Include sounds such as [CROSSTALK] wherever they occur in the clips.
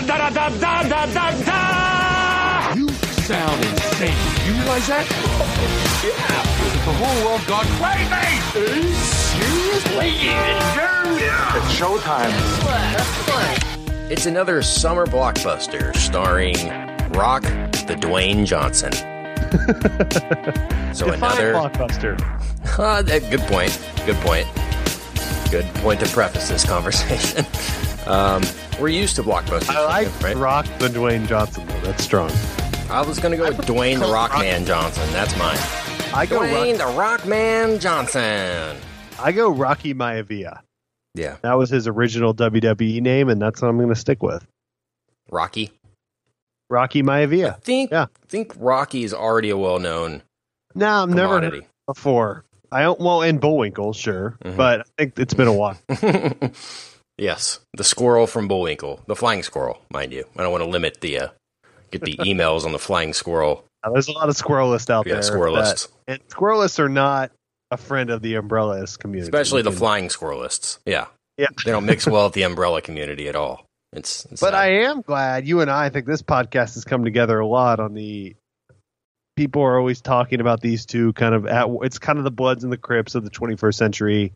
da da da da da da da. You sound insane. You realize that? yeah. The whole world got crazy. Seriously? Yeah. It's showtime. It's another summer blockbuster starring Rock the Dwayne Johnson. so Define another blockbuster. Uh, [LAUGHS] good point. Good point. Good point to preface this conversation. Um, we're used to blockbusters, I like right? Rock the Dwayne Johnson though. That's strong. I was gonna go with Dwayne the Rockman Johnson. That's mine. I go. Dwayne Rock, the Rockman Johnson. I go Rocky Maivia. Yeah, That was his original WWE name, and that's what I'm going to stick with. Rocky. Rocky Maivia. I think. Yeah. I think Rocky is already a well-known No, I've never heard before. I don't. Well, in Bullwinkle, sure, Mhm. but I think it's been a while. [LAUGHS] yes, the squirrel from Bullwinkle, the flying squirrel, mind you. I don't want to limit the uh, get the [LAUGHS] emails on the flying squirrel. Now, there's a lot of squirrelists out Yeah, there. squirrelists, that- and squirrelists are not a friend of the umbrellas community, especially the flying squirrelists. Yeah, Yeah. they don't mix well with the umbrella community at all. It's, it's But. I am glad you and I, I think this podcast has come together a lot on the. People are always talking about these two kind of at. It's kind of the Bloods and the Crips of the 21st century,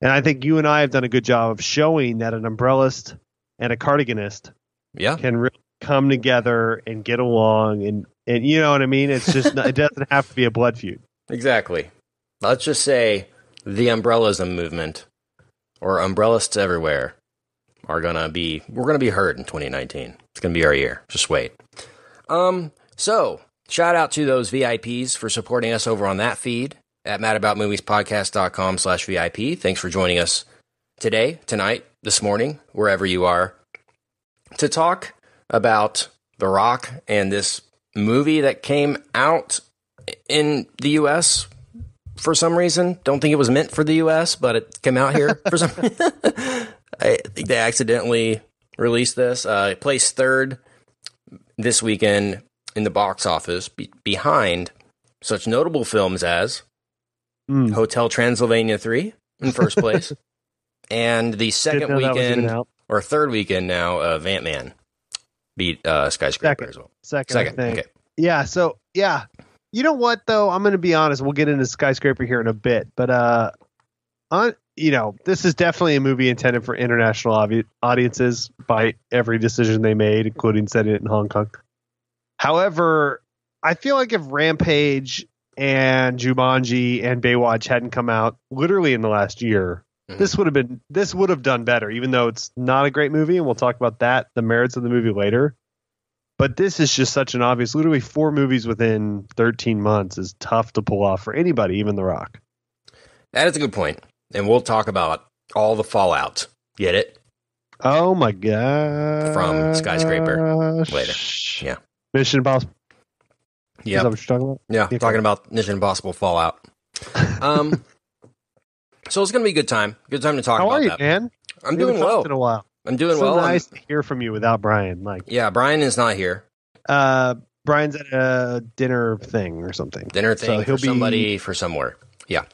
and I think you and I have done a good job of showing that an umbrellist and a cardiganist yeah, can really come together and get along, and and you know what I mean. It's just [LAUGHS] not, it doesn't have to be a blood feud. exactly. Let's just say the umbrellism movement or umbrellists everywhere are gonna be we're gonna be heard in 2019. It's gonna be our year. Just wait. Um. So shout out to those VIPs for supporting us over on that feed at madaboutmoviespodcast.com slash VIP. Thanks for joining us today, tonight, this morning, wherever you are, to talk about The Rock and this movie that came out in the US for some reason. Don't think it was meant for the US, but it came out here for some [LAUGHS] [LAUGHS] I think they accidentally released this. Uh, it placed third this weekend in the box office be- behind such notable films as Mm. Hotel Transylvania 3 in first place, [LAUGHS] and the second Didn't know that was even weekend or third weekend now of Ant Man beat uh, Skyscraper Second. as well. Second, Second, okay. Yeah. So yeah, you know what though? I'm going to be honest. We'll get into skyscraper here in a bit, but uh, on you know, this is definitely a movie intended for international audi- audiences by every decision they made, including setting it in Hong Kong. However, I feel like if Rampage and Jumanji and Baywatch hadn't come out literally in the last year, Mhm. this would have been this would have done better. Even though it's not a great movie, and we'll talk about that, the merits of the movie later. But this is just such an obvious. Literally, four movies within 13 months is tough to pull off for anybody, even The Rock. That is a good point, and we'll talk about all the fallout. Get it? Oh my god! From Skyscraper later. Yeah. Mission Impossible. Yeah, what you're talking about? yeah. Okay. Talking about Mission Impossible Fallout. [LAUGHS] Um, so it's gonna be a good time. Good time to talk How about are you, that. man? I'm We doing well. In a while. I'm doing so well. I'm- nice to hear from you without Brian. Like, yeah, Brian is not here. uh, Brian's at a dinner thing or something. Dinner So thing he'll for be- somebody for somewhere. Yeah.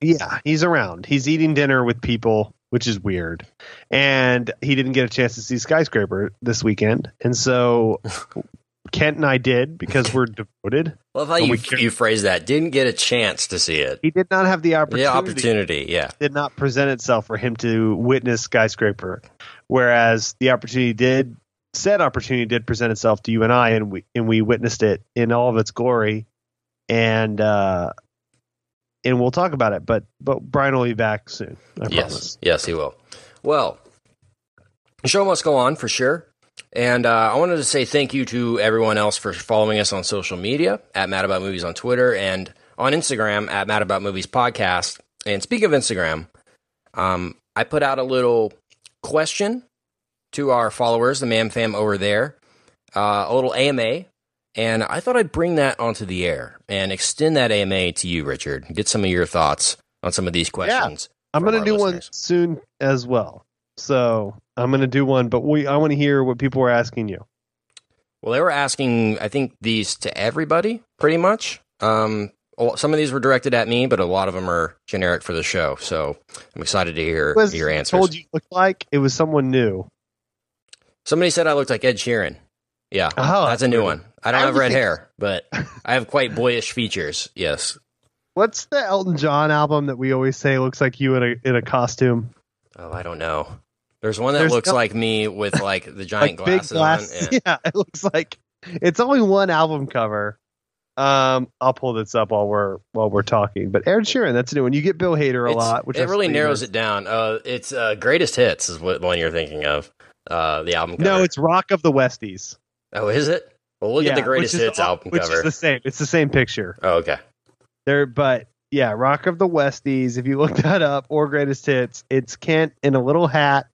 Yeah, he's around. He's eating dinner with people, which is weird. And he didn't get a chance to see Skyscraper this weekend. And so [LAUGHS] Kent and I did because we're [LAUGHS] devoted. Love how Well, you we you phrase that. Didn't get a chance to see it. He did not have the opportunity. Yeah, opportunity. Yeah. Did not present itself for him to witness Skyscraper. Whereas the opportunity did, said opportunity did present itself to you and I, and we and we witnessed it in all of its glory. And uh, and we'll talk about it. But but Brian will be back soon. I Yes. promise. Yes, he will. Well, the show must go on for sure. And uh, I wanted to say thank you to everyone else for following us on social media at Mad About Movies on Twitter and on Instagram at Mad About Movies Podcast. And speaking of Instagram, um, I put out a little question to our followers, the Man Fam over there, uh, a little AMA. And I thought I'd bring that onto the air and extend that AMA to you, Richard. Get some of your thoughts on some of these questions. Yeah, I'm going to do one soon as well. So I'm going to do one, but we I want to hear what people were asking you. Well, they were asking, I think, these to everybody, pretty much. Um, some of these were directed at me, but a lot of them are generic for the show. So I'm excited to hear Was your answers. told you looked like it was someone new. Somebody said I looked like Ed Sheeran. Yeah, Oh, that's a new one. I don't I have red think- hair, but I have quite boyish features. Yes. What's the Elton John album that we always say looks like you in a in a costume? Oh, I don't know. There's one that There's looks no- like me with like the [LAUGHS] giant like glasses glass. on. Yeah. [LAUGHS] Yeah, it looks like it's only one album cover. Um, I'll pull this up while we're while we're talking. But Aaron Sheeran, that's a new one. You get Bill Hader a It's- lot, which it I really narrows it down. Uh, it's uh, greatest hits is what one you're thinking of. Uh, the album cover. No, it's Rock of the Westies. oh, is it? Well, look Yeah, at the greatest hits all- album which cover. is the same. It's the same picture. oh, okay. There, but yeah, Rock of the Westies. If you look [LAUGHS] that up, or Greatest Hits, it's Kent in a little hat,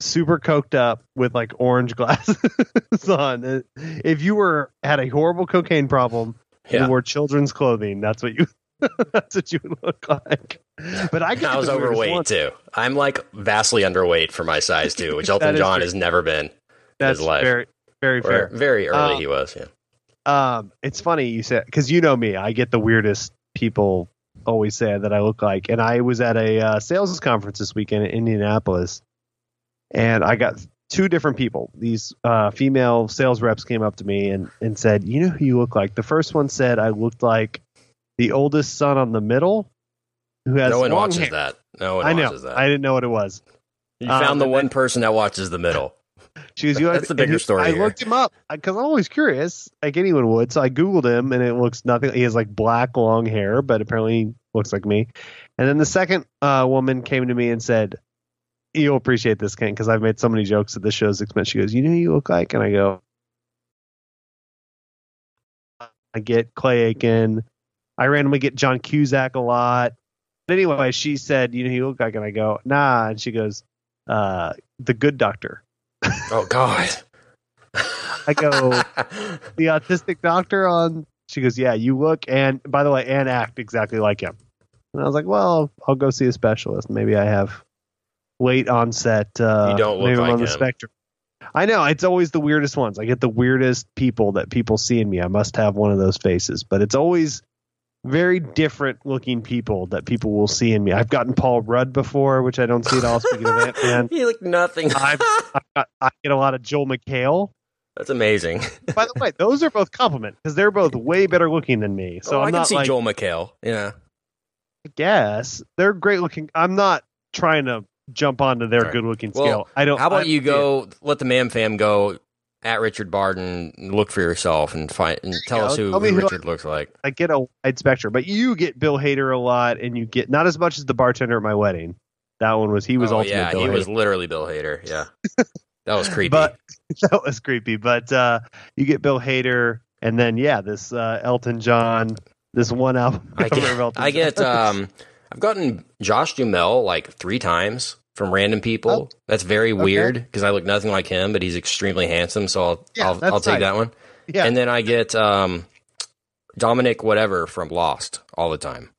super coked up with like orange [LAUGHS] glasses on. Uh, If you were had a horrible cocaine problem Yeah. and wore children's clothing, that's what you [LAUGHS] that's what you would look like. But I, I was overweight too. I'm like vastly underweight for my size too, which Elton [LAUGHS] John true. has never been. That's his life. very very Or fair. very early Um, he was. Yeah. Um, it's funny you said because you know me, I get the weirdest people always say that I look like, and I was at a uh, sales conference this weekend in Indianapolis, and I got two different people. These uh, female sales reps came up to me and and said, "You know who you look like." The first one said I looked like the oldest son on the middle, who has No one long watches hair. that. No one I know. watches that. I didn't know what it was. you um, found the one then- person that watches the middle. [LAUGHS] She was, you That's the bigger he- story I here. looked him up because I'm always curious, like anyone would. So I googled him, and it looks nothing. He has like black long hair, but apparently looks like me. And then the second uh, woman came to me and said, "You'll appreciate this, Ken, because I've made so many jokes at the show's expense." She goes, "You know who you look like?" And I go, "I get Clay Aiken. I randomly get John Cusack a lot." But anyway, she said, "You know who you look like?" And I go, "Nah." And she goes, uh, "The Good Doctor." Oh God. I go, [LAUGHS] the autistic doctor on she goes yeah you look and by the way and act exactly like him and i was like well i'll go see a specialist maybe i have late onset uh You don't look like on the him. spectrum i know it's always the weirdest ones i get the weirdest people that people see in me i must have one of those faces but it's always very different looking people that people will see in me i've gotten paul rudd before which i don't see at all speaking of ant-man [LAUGHS] you look nothing. I've, I've got, i get a lot of joel mchale That's amazing. [LAUGHS] by the way, those are both compliments because they're both way better looking than me. So oh, I'm I can not see like, Joel McHale. Yeah. I guess they're great looking. I'm not trying to jump onto their Right. good looking Well, scale. I don't. How about I- you go let the man fam go at Richard Barden, look for yourself and find and tell go. us who, Tell me who who I- Richard looks like. I get a wide spectrum, but you get Bill Hader a lot, and you get not as much as the bartender at my wedding. That one was he was oh, ultimate. yeah, Bill he Hader. was literally Bill Hader. Yeah. [LAUGHS] That was creepy. But [LAUGHS] that was creepy. But uh, you get Bill Hader, and then yeah, this uh, Elton John, this one album. I get, I get um I've gotten Josh Duhamel like three times from random people. That's very weird because I look nothing like him, but he's extremely handsome, so I'll Yeah, I'll, I'll take nice. that one. yeah. And then I get um Dominic whatever from Lost all the time.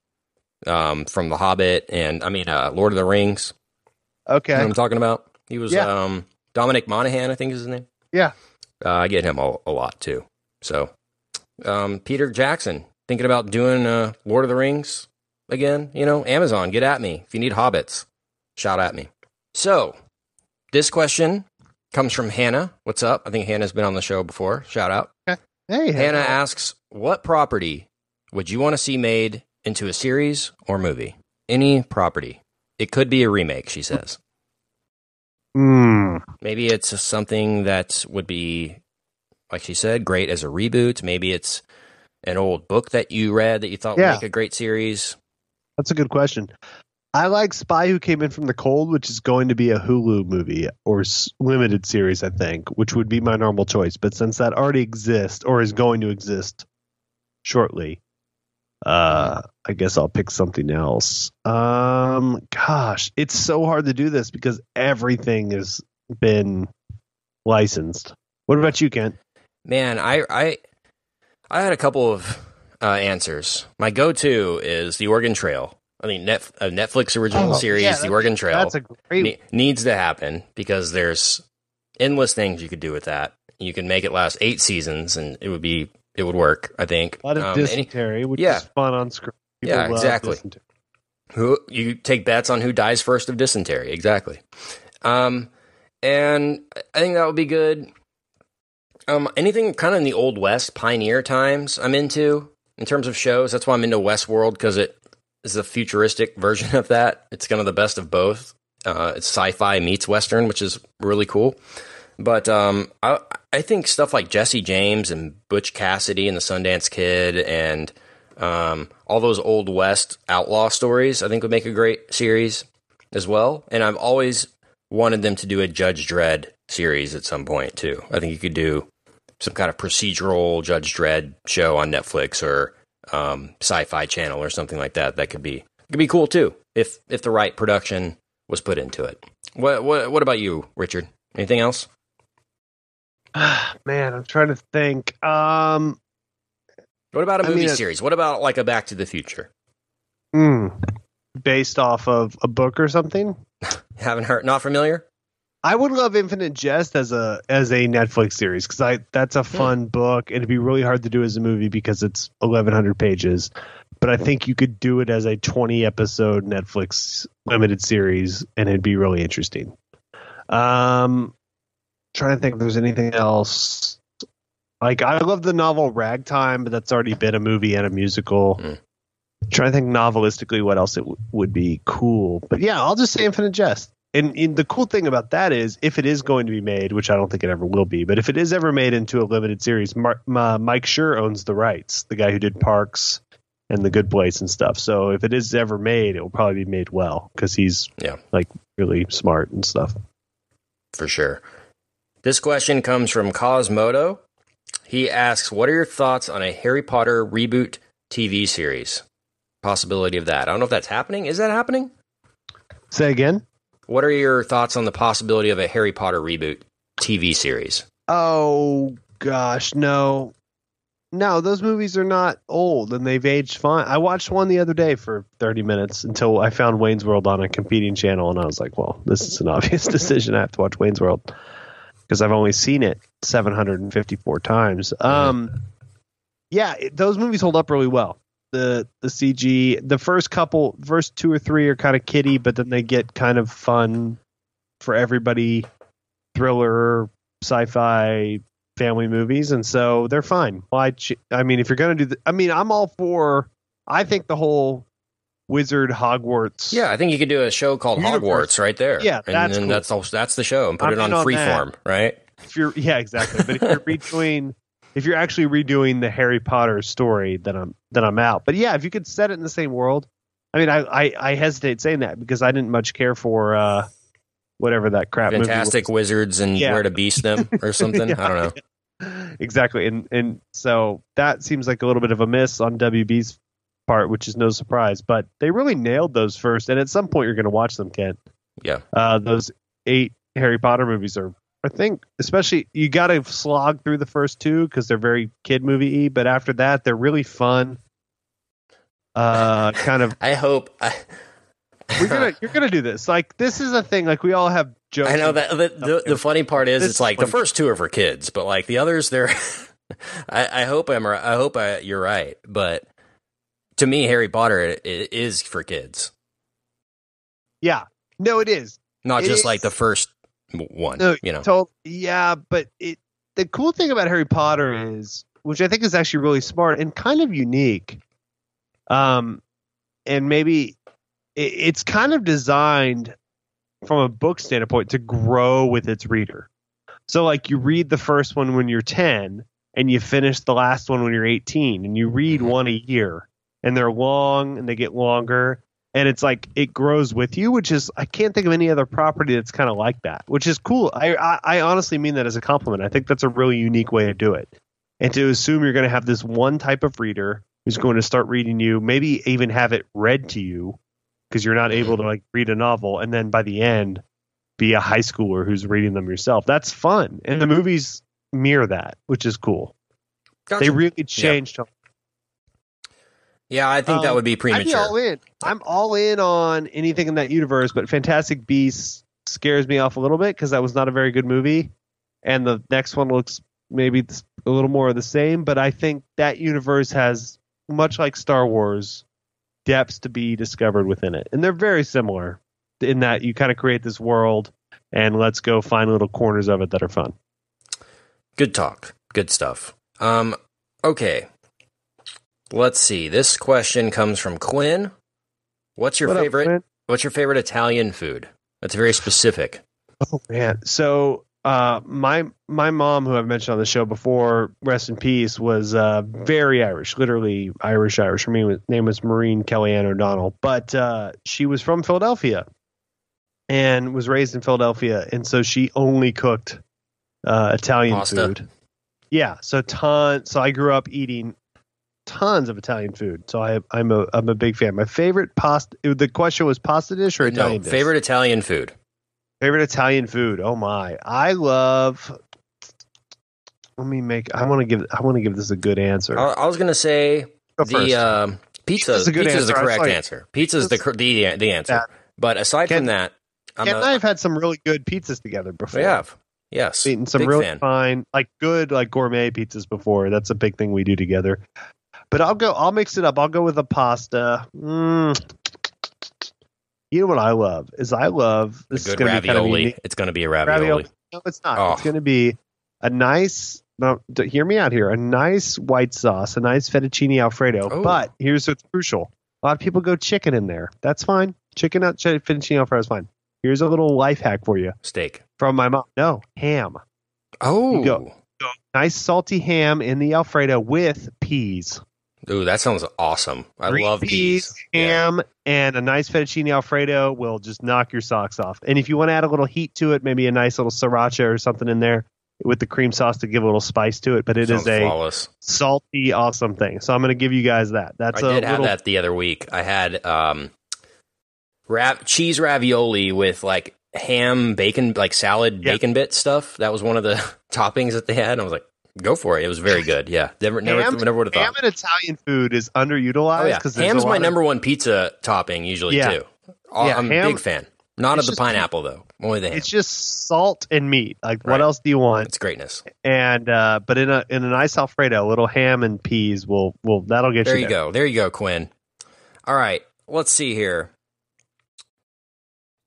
Um from The Hobbit and I mean uh Lord of the Rings. You know okay. what I'm talking about? He was Yeah. um Dominic Monaghan, I think is his name. Yeah. Uh, I get him a, a lot too. So, um, Peter Jackson thinking about doing uh, Lord of the Rings again. You know, Amazon, get at me if you need hobbits. Shout at me. So, this question comes from Hannah. What's up? I think Hannah's been on the show before. Shout out. Okay. Hey, Hannah asks, "What property would you want to see made into a series or movie? Any property. It could be a remake." She says. Hmm. Maybe it's something that would be, like she said, great as a reboot. Maybe it's an old book that you read that you thought Yeah. would make a great series. That's a good question. I like Spy Who Came In From the Cold, which is going to be a Hulu movie or limited series, I think, which would be my normal choice. But since that already exists or is going to exist shortly, uh, I guess I'll pick something else. Um, gosh, it's so hard to do this because everything has been licensed. What about you, Kent? Man, I I I had a couple of uh, answers. My go-to is the Oregon Trail. I mean, Net, a Netflix original Oh, series, yeah, the Oregon Trail, That's a great. ne- needs to happen because there's endless things you could do with that. You can make it last eight seasons, and it would be it would work. I think. a lot of Um, any- dysentery, which yeah. is fun on screen. Yeah, exactly. dysentery. Who you take bets on who dies first of dysentery? Exactly. Um, and I think that would be good. Um, anything kind of in the old west pioneer times, I'm into in terms of shows. That's why I'm into Westworld because it is a futuristic [LAUGHS] version of that. It's kind of the best of both. Uh, it's sci-fi meets western, which is really cool. But um, I, I think stuff like Jesse James and Butch Cassidy and the Sundance Kid and um, all those old west outlaw stories, I think would make a great series as well. And I've always wanted them to do a Judge Dredd series at some point too. I think you could do some kind of procedural Judge Dredd show on Netflix or um, Sci-Fi Channel or something like that. That could be could be cool too if if the right production was put into it. What what what about you, Richard? Anything else? [SIGHS] Man, I'm trying to think. Um, what about a movie I mean, series? What about like a Back to the Future? Hmm. based off of a book or something. [LAUGHS] Haven't heard? Not familiar? I would love Infinite Jest as a as a Netflix series because I that's a fun book. It'd be really hard to do as a movie because it's 1100 pages, but I think you could do it as a 20 episode Netflix limited series and it'd be really interesting. Um, trying to think if there's anything else. Like I love the novel Ragtime, but that's already been a movie and a musical. Mm. Trying to think novelistically what else it w- would be cool, but yeah, I'll just say Infinite Jest. And, and the cool thing about that is, if it is going to be made, which I don't think it ever will be, but if it is ever made into a limited series, Mar- Ma- Mike Schur owns the rights, the guy who did Parks and The Good Place and stuff. So if it is ever made, it will probably be made well because he's Yeah. like really smart and stuff. For sure. This question comes from Cosmodo. He asks, "What are your thoughts on a Harry Potter reboot TV series? Possibility of that? I don't know if that's happening. Is that happening? Say again. What are your thoughts on the possibility of a Harry Potter reboot TV series? Oh gosh, no. No, those movies are not old and they've aged fine. I watched one the other day for 30 minutes until I found Wayne's World on a competing channel and I was like, well, this is an [LAUGHS] obvious decision. I have to watch Wayne's World because I've only seen it 754 times. Um yeah, it, those movies hold up really well. The the CG, the first couple, first two or three are kind of kiddie, but then they get kind of fun for everybody thriller, sci-fi, family movies, and so they're fine. Why? ch- I mean, if you're gonna do, the, I mean, I'm all for. I think the whole wizard Hogwarts. Yeah, I think you could do a show called Universe. Hogwarts right there. Yeah, and that's then cool. that's all, that's the show, and put I'm it on on Freeform, right? If you're, yeah, exactly. But if you're [LAUGHS] redoing, if you're actually redoing the Harry Potter story, then I'm then I'm out. But yeah, if you could set it in the same world, I mean, I I, I hesitate saying that because I didn't much care for uh whatever that crap movie Fantastic was. Wizards and Yeah. Where to Beast Them or [LAUGHS] something. Yeah. I don't know. [LAUGHS] exactly and and so that seems like a little bit of a miss on WB's part which is no surprise but they really nailed those first and at some point you're going to watch them Kent Yeah. uh those eight Harry Potter movies are I think especially you got to slog through the first two because they're very kid movie y. but after that they're really fun uh kind of [LAUGHS] I hope. I, we're gonna [LAUGHS] you're gonna do this like this is a thing like we all have jokes I know that the, the, the funny part is This it's like the first two are for kids, but like the others, they're. [LAUGHS] I, I hope I'm. I hope I, you're right, but to me, Harry Potter i- is for kids, yeah no it is not It just is. like the first one. No, you know, told yeah, but it the cool thing about Harry Potter is, which I think is actually really smart and kind of unique, um, and maybe it, it's kind of designed from a book standpoint to grow with its reader. So, like, you read the first one when you're ten, and you finish the last one when you're eighteen, and you read Mhm. one a year, and they're long and they get longer, and it's like it grows with you, which is I can't think of any other property that's kind of like that, which is cool. I, I I honestly mean that as a compliment. I think that's a really unique way to do it, and to assume you're going to have this one type of reader who's going to start reading you, maybe even have it read to you because you're not able to like read a novel, and then by the end be a high schooler who's reading them yourself. That's fun, and the movies mirror that, which is cool. Gotcha. They really changed. Yeah, I think that Um, would be premature. I'd be all in. I'm all in on anything in that universe, but Fantastic Beasts scares me off a little bit because that was not a very good movie, and the next one looks maybe a little more of the same. But I think that universe has much like Star Wars depths to be discovered within it, and they're very similar in that you kind of create this world and let's go find little corners of it that are fun. Good talk. Good stuff. Um, okay. Let's see. This question comes from Quinn. What's your What favorite? Quinn? what's your favorite Italian food? That's very specific. Oh man. So uh my my mom who I've mentioned on the show before, rest in peace, was uh very Irish, literally Irish Irish. Her name was, name was Maureen Kellyanne O'Donnell. But uh she was from Philadelphia and was raised in Philadelphia and so she only cooked uh Italian Pasta. food. Yeah, so ton so I grew up eating tons of Italian food. So I I'm a I'm a big fan. My favorite pasta the question was pasta dish or no, Italian dish? favorite Italian food. Favorite Italian food? Oh my! I love. Let me make. I want to give. I want to give this a good answer. I, I was gonna say Go the um, pizza. Pizza's a good pizza is the correct answer. Pizza is the the the answer. But aside Ken- from that, I'm Ken a, and I have had some really good pizzas together before. we have yes, eaten some really fan. fine, like good, like gourmet pizzas before. That's a big thing we do together. But I'll go. I'll mix it up. I'll go with a pasta. Mm. You know what I love is I love A this is good gonna be kind of unique. it's gonna be a ravioli. ravioli. No, it's not. Oh. It's going to be a nice. Hear me out here. A nice white sauce, a nice fettuccine alfredo. Oh. But here's what's crucial: a lot of people go chicken in there. That's fine. Chicken out fettuccine alfredo is fine. Here's a little life hack for you Steak. from my mom. No ham. Oh. Nice salty ham in the alfredo with peas. Ooh, that sounds awesome. I Green love peas. Yeah. ham, and a nice fettuccine alfredo will just knock your socks off. And if you want to add a little heat to it, maybe a nice little sriracha or something in there with the cream sauce to give a little spice to it. But it is Sounds a flawless. salty, awesome thing. So I'm going to give you guys that. That's I a did have that the other week. I had um, rap cheese ravioli with like ham, bacon, like salad, Yeah. bacon bit stuff. That was one of the [LAUGHS] toppings that they had. And I was like, go for it. It was very good. Yeah, never, [LAUGHS] never, ham, never would have thought. ham and Italian food is underutilized Oh yeah, because ham's my number one pizza topping usually Yeah. too. Oh, Yeah, I'm a ham- big fan. Not of the just- pineapple though. Only the ham. It's just salt and meat. Like what Right. else do you want? It's greatness. And uh, but in a in a nice alfredo, a little ham and peas will will that'll get There you There you go. There you go, Quinn. All right, let's see here.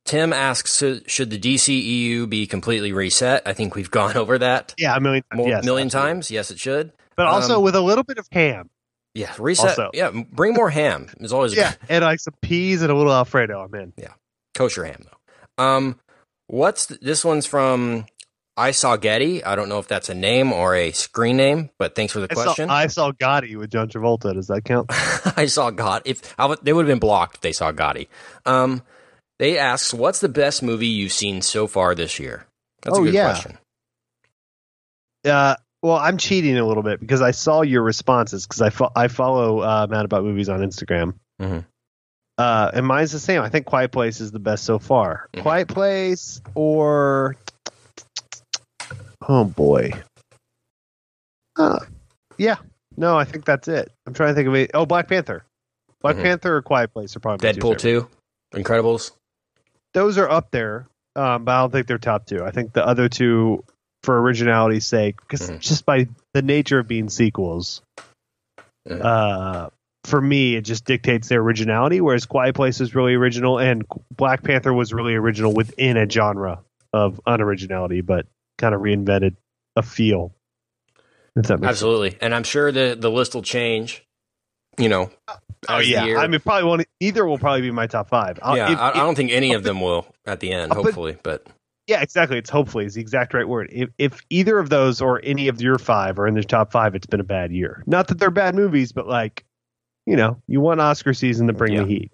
Tim asks, should the DCEU be completely reset? I think we've [LAUGHS] gone over that Yeah, a million, more, yes, million absolutely. times. Yes, it should. But also Um, with a little bit of ham. Yeah, reset. Also- yeah, bring more ham. It's always Yeah, and like some peas and a little alfredo. I'm in. Yeah, kosher ham though. Um, what's th- this one's from? I saw Getty. I don't know if that's a name or a screen name, but thanks for the I saw, question. I saw Gotti with John Travolta. Does that count? [LAUGHS] I saw God. If I they would have been blocked if they saw Gotti. Um, they asks, "What's the best movie you've seen so far this year?" That's Oh, a good yeah. question. Uh, well, I'm cheating a little bit because I saw your responses because I fo- I follow uh, Mad About Movies on Instagram. Mhm. Uh, and mine's the same. I think Quiet Place is the best so far. Mhm. Quiet Place or oh boy, uh, yeah, no, I think that's it. I'm trying to think of it. Oh, Black Panther, Black Mhm. Panther or Quiet Place are probably two Deadpool favorites. two, Incredibles. Those are up there, um, but I don't think they're top two. I think the other two, for originality's sake, because Mhm. just by the nature of being sequels, Mhm. uh, for me, it just dictates their originality. Whereas Quiet Place is really original, and Black Panther was really original within a genre of unoriginality, but kind of reinvented a feel. If that makes Absolutely, and I'm sure the the list will change. You know, sense. Oh yeah, I mean, probably one. Either will probably be my top five. I'll- yeah. if- I, I don't think any of them will at the end. Uh, but- Hopefully, but Yeah, exactly. It's hopefully is the exact right word. If if either of those or any of your five are in the top five, it's been a bad year. Not that they're bad movies, but like, you know, you want Oscar season to bring Yeah. the heat.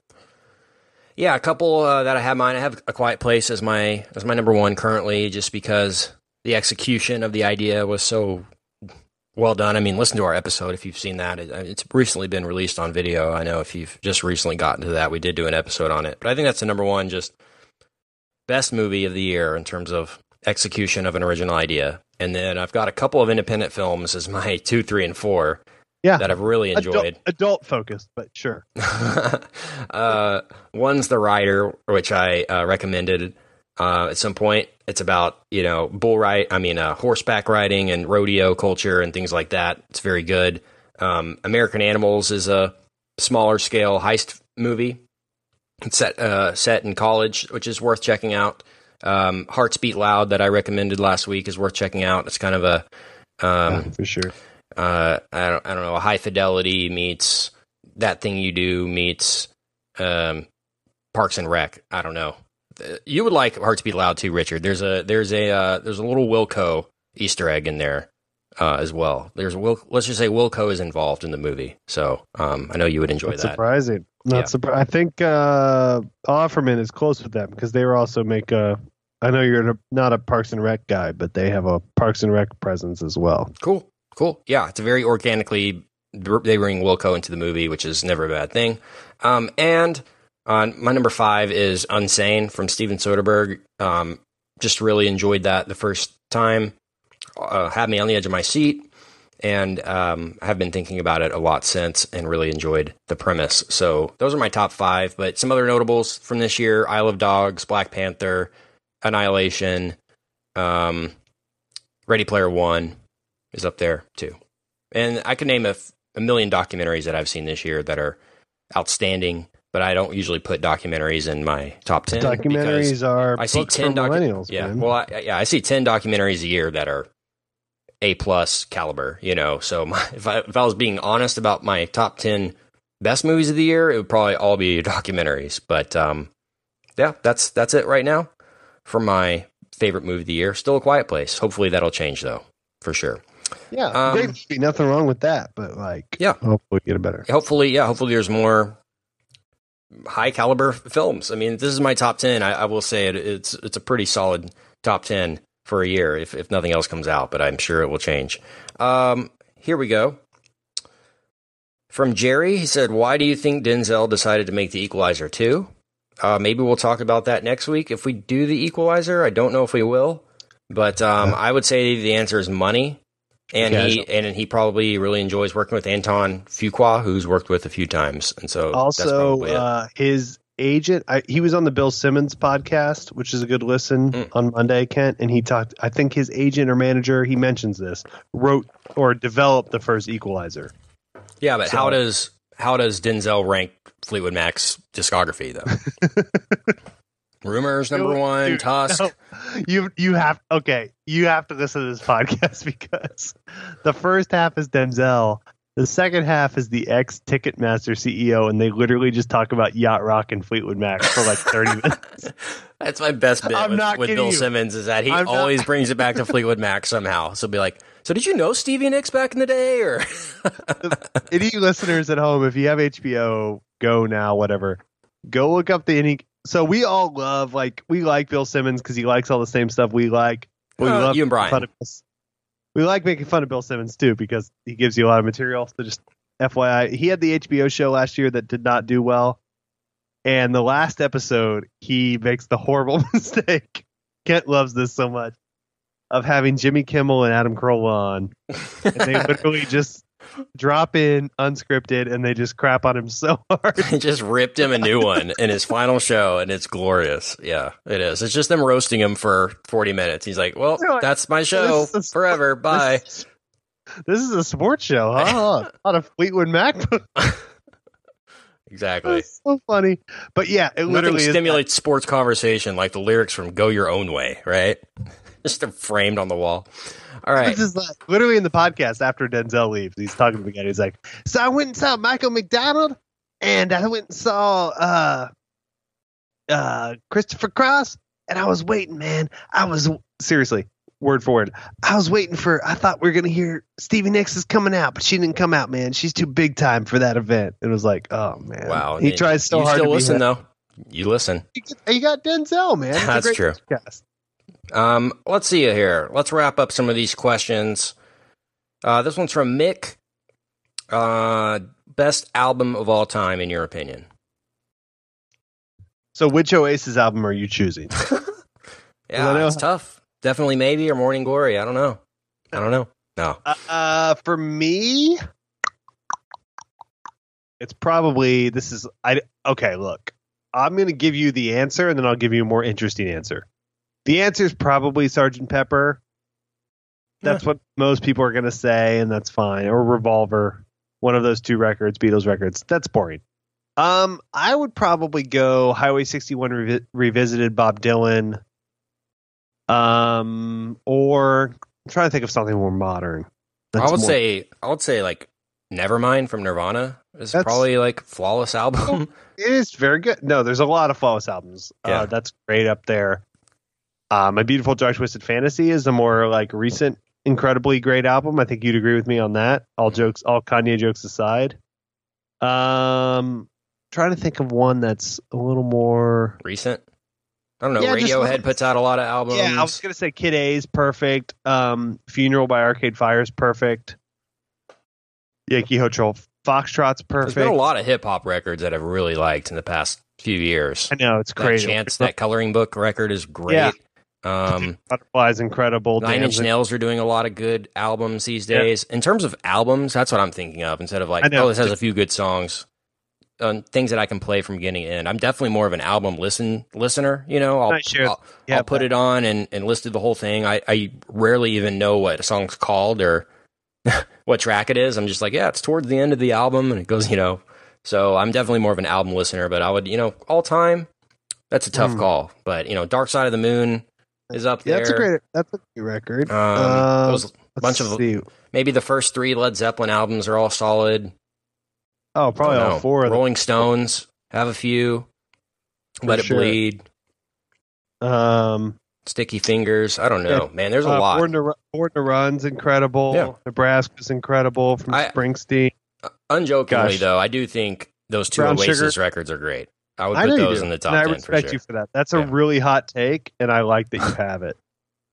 Yeah, a couple uh, that I have mine. I have a quiet place as my as my number one currently, just because the execution of the idea was so well done. I mean, listen to our episode if you've seen that. It's recently been released on video. I know if you've just recently gotten to that, we did do an episode on it. But I think that's the number one, just best movie of the year in terms of execution of an original idea. And then I've got a couple of independent films as my [LAUGHS] two, three, and four Yeah, that I've really enjoyed. adult, adult focused, but sure. [LAUGHS] uh, one's the rider, which I uh, recommended uh, at some point. It's about you know bull ride, I mean uh, horseback riding and rodeo culture and things like that. It's very good. Um, American Animals is a smaller scale heist movie. It's set uh, set in college, which is worth checking out. Um, Hearts Beat Loud that I recommended last week is worth checking out. It's kind of a um, Yeah, for sure. uh, I don't I don't know, a high fidelity meets that thing you do meets um, Parks and Rec. I don't know. You would like Hearts Beat Loud too, Richard. There's a there's a uh, there's a little Wilco Easter egg in there uh, as well. There's Wil- let's just say Wilco is involved in the movie, so um, I know you would enjoy That's that. surprising. Not Yeah. surpri- I think uh, Offerman is close with them because they were also make a. I know you're not a Parks and Rec guy, but they have a Parks and Rec presence as well. Cool, cool. Yeah, it's a very organically. They bring Wilco into the movie, which is never a bad thing. Um, and on my number five is Unsane from Steven Soderbergh. Um, just really enjoyed that the first time. Uh, had me on the edge of my seat, and um, have been thinking about it a lot since, and really enjoyed the premise. So those are my top five. But some other notables from this year: Isle of Dogs, Black Panther, Annihilation, um, Ready Player One is up there too. And I could name a million documentaries that I've seen this year that are outstanding, but I don't usually put documentaries in my top 10. Documentaries are I see books 10 for docu- millennials. Yeah. man. Well, I, yeah, I see 10 documentaries a year that are A plus caliber, you know. So [LAUGHS] my, if I if I was being honest about my top 10 best movies of the year, it would probably all be [LAUGHS] documentaries. But um yeah, that's that's it right now for my favorite movie of the year. Still a quiet place. Hopefully that'll change though, for sure. yeah, um, movie, nothing wrong with that. But like, Yeah. hopefully get it better. hopefully, yeah, hopefully there's more high caliber films. I mean, this is my top ten. I, I will say it, it's it's a pretty solid top ten for a year if if nothing else comes out, but I'm sure it will change. Um, here we go. From Jerry, he said, "Why do you think Denzel decided to make The Equalizer 2? Uh, maybe we'll talk about that next week if we do The Equalizer. I don't know if we will, but um, I would say the answer is money. And Yeah, he and he probably really enjoys working with Anton Fuqua, who's worked with a few times, and so that's also, probably it. uh, his agent, I, he was on the Bill Simmons podcast, which is a good listen Mm. on Monday, Kent. And he talked, I think his agent or manager, he mentions this, wrote or developed the first Equalizer. yeah, but so- how does how does Denzel rank Fleetwood Mac's discography though? [LAUGHS] Rumors number one, dude, Tusk. no. You you have okay. You have to listen to this [LAUGHS] podcast because the first half is Denzel, the second half is the ex Ticketmaster CEO, and they literally just talk about yacht rock and Fleetwood Mac for like thirty [LAUGHS] minutes. That's my best bit I'm with, with Bill you. Simmons is that he I'm not- always brings it back to Fleetwood [LAUGHS] Mac somehow. So be like, so did you know Stevie Nicks back in the day, or Any listeners at home, if you have HBO, go now, whatever. Go look up the any. So we all love like we like Bill Simmons because he likes all the same stuff we like. We Uh, love you and Brian. fun of us. We like making fun of Bill Simmons too because he gives you a lot of material. So just FYI, he had the HBO show last year that did not do well, and the last episode he makes the horrible [LAUGHS] mistake. Kent loves this so much of having Jimmy Kimmel and Adam Carolla on, and they [LAUGHS] literally just drop in unscripted and they just crap on him so hard. [LAUGHS] They just ripped him a new one in his final show, and it's glorious. Yeah, it is. It's just them roasting him for 40 minutes. He's like, well, like, that's my show forever. [LAUGHS] Bye. This, this is a sports show, huh? [LAUGHS] Not a Fleetwood Mac. Exactly. That's so funny. But yeah, it Nothing literally stimulates sports conversation like the lyrics from Go Your Own Way, right? [LAUGHS] just framed on the wall. All right. This is like literally in the podcast after Denzel leaves. He's talking to the guy. He's like, "So I went and saw Michael McDonald, and I went and saw uh, uh, Christopher Cross, and I was waiting, man. I was seriously word for word. I was waiting for. I thought we were gonna hear Stevie Nicks is coming out, but she didn't come out, man. She's too big time for that event. It was like, oh man, Wow. He tries so you hard still to listen, though. You listen. You got Denzel, man. That's true. podcast. Um, let's see here. Let's wrap up some of these questions. Uh, this one's from Mick. Uh, best album of all time, in your opinion? So, which Oasis album are you choosing? [LAUGHS] Yeah, it's tough. Definitely, maybe or Morning Glory. I don't know. I don't know. No. Uh, for me, it's probably this is I. Okay, look, I'm gonna give you the answer, and then I'll give you a more interesting answer. The answer is probably Sergeant Pepper. That's what most people are gonna say, and that's fine. Or Revolver, one of those two records, Beatles records. That's boring. Um, I would probably go Highway 61 revi- revisited, Bob Dylan, Um, or I'm trying to think of something more modern. I would more- say I would say like Nevermind from Nirvana is That's- probably like flawless album. [LAUGHS] it is very good. No, there's a lot of flawless albums. Yeah. Uh, that's great up there. Uh, My Beautiful Dark Twisted Fantasy is a more like recent, incredibly great album. I think you'd agree with me on that. All jokes, all Kanye jokes aside. Um, trying to think of one that's a little more. Recent. I don't know. Yeah, just- Radiohead puts out a lot of albums. Yeah, I was gonna say Kid A is perfect. Um, Funeral by Arcade Fire is perfect. Yankee Hotel Foxtrot's There's perfect. been a lot of hip hop records that I've really liked in the past few years. I know it's That crazy. Chance, that coloring book record is great. Yeah. Um, [LAUGHS] Butterfly's incredible. Nine Inch Nails are doing a lot of good albums these Yeah. days. In terms of albums, that's what I'm thinking of instead of like, oh, this has a few good songs, um, things that I can play from beginning to end. I'm definitely more of an album listen listener. You know, I'll, I share- I'll, yeah, I'll put it on and, and listed the whole thing. I, I rarely even know what a song's called or [LAUGHS] what track it is. I'm just like, yeah, it's towards the end of the album, and it goes, you know. So I'm definitely more of an album listener. But I would, you know, all time, that's a tough Hmm. call. But you know, Dark Side of the Moon is up Yeah, there. that's a great. That's a great record. Um, Uh, those let's bunch of see. maybe the first three Led Zeppelin albums are all solid. Oh, probably all know. four of them. Rolling Stones have a few. For Let sure. it bleed. Um, Sticky fingers. I don't know, man. There's a uh, lot. Born to, Ru- Born to Run's incredible. Yeah. Nebraska's incredible from I- Springsteen. Unjokingly, Gosh. though, I do think those two Brown Oasis Sugar. records are great. I would put those in the top and I respect sure. you for that. That's a Yeah. really hot take, and I like that you have it.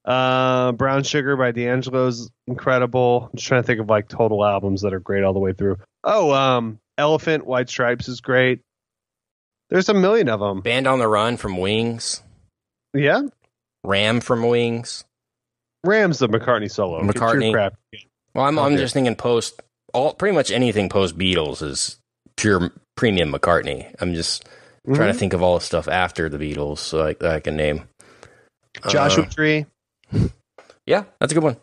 Uh, Brown Sugar by D'Angelo's incredible. I'm just trying to think of like total albums that are great all the way through. Oh, um, Elephant White Stripes is great. There's a million of them. Band on the Run from Wings. Yeah, Ram from Wings. Ram's the McCartney solo. McCartney. crap. Well, I'm, I'm just thinking post all pretty much anything post Beatles is pure premium McCartney. I'm just trying Mhm. to think of all the stuff after the Beatles, so I, I can name. Joshua Uh, Tree. yeah, that's a good one.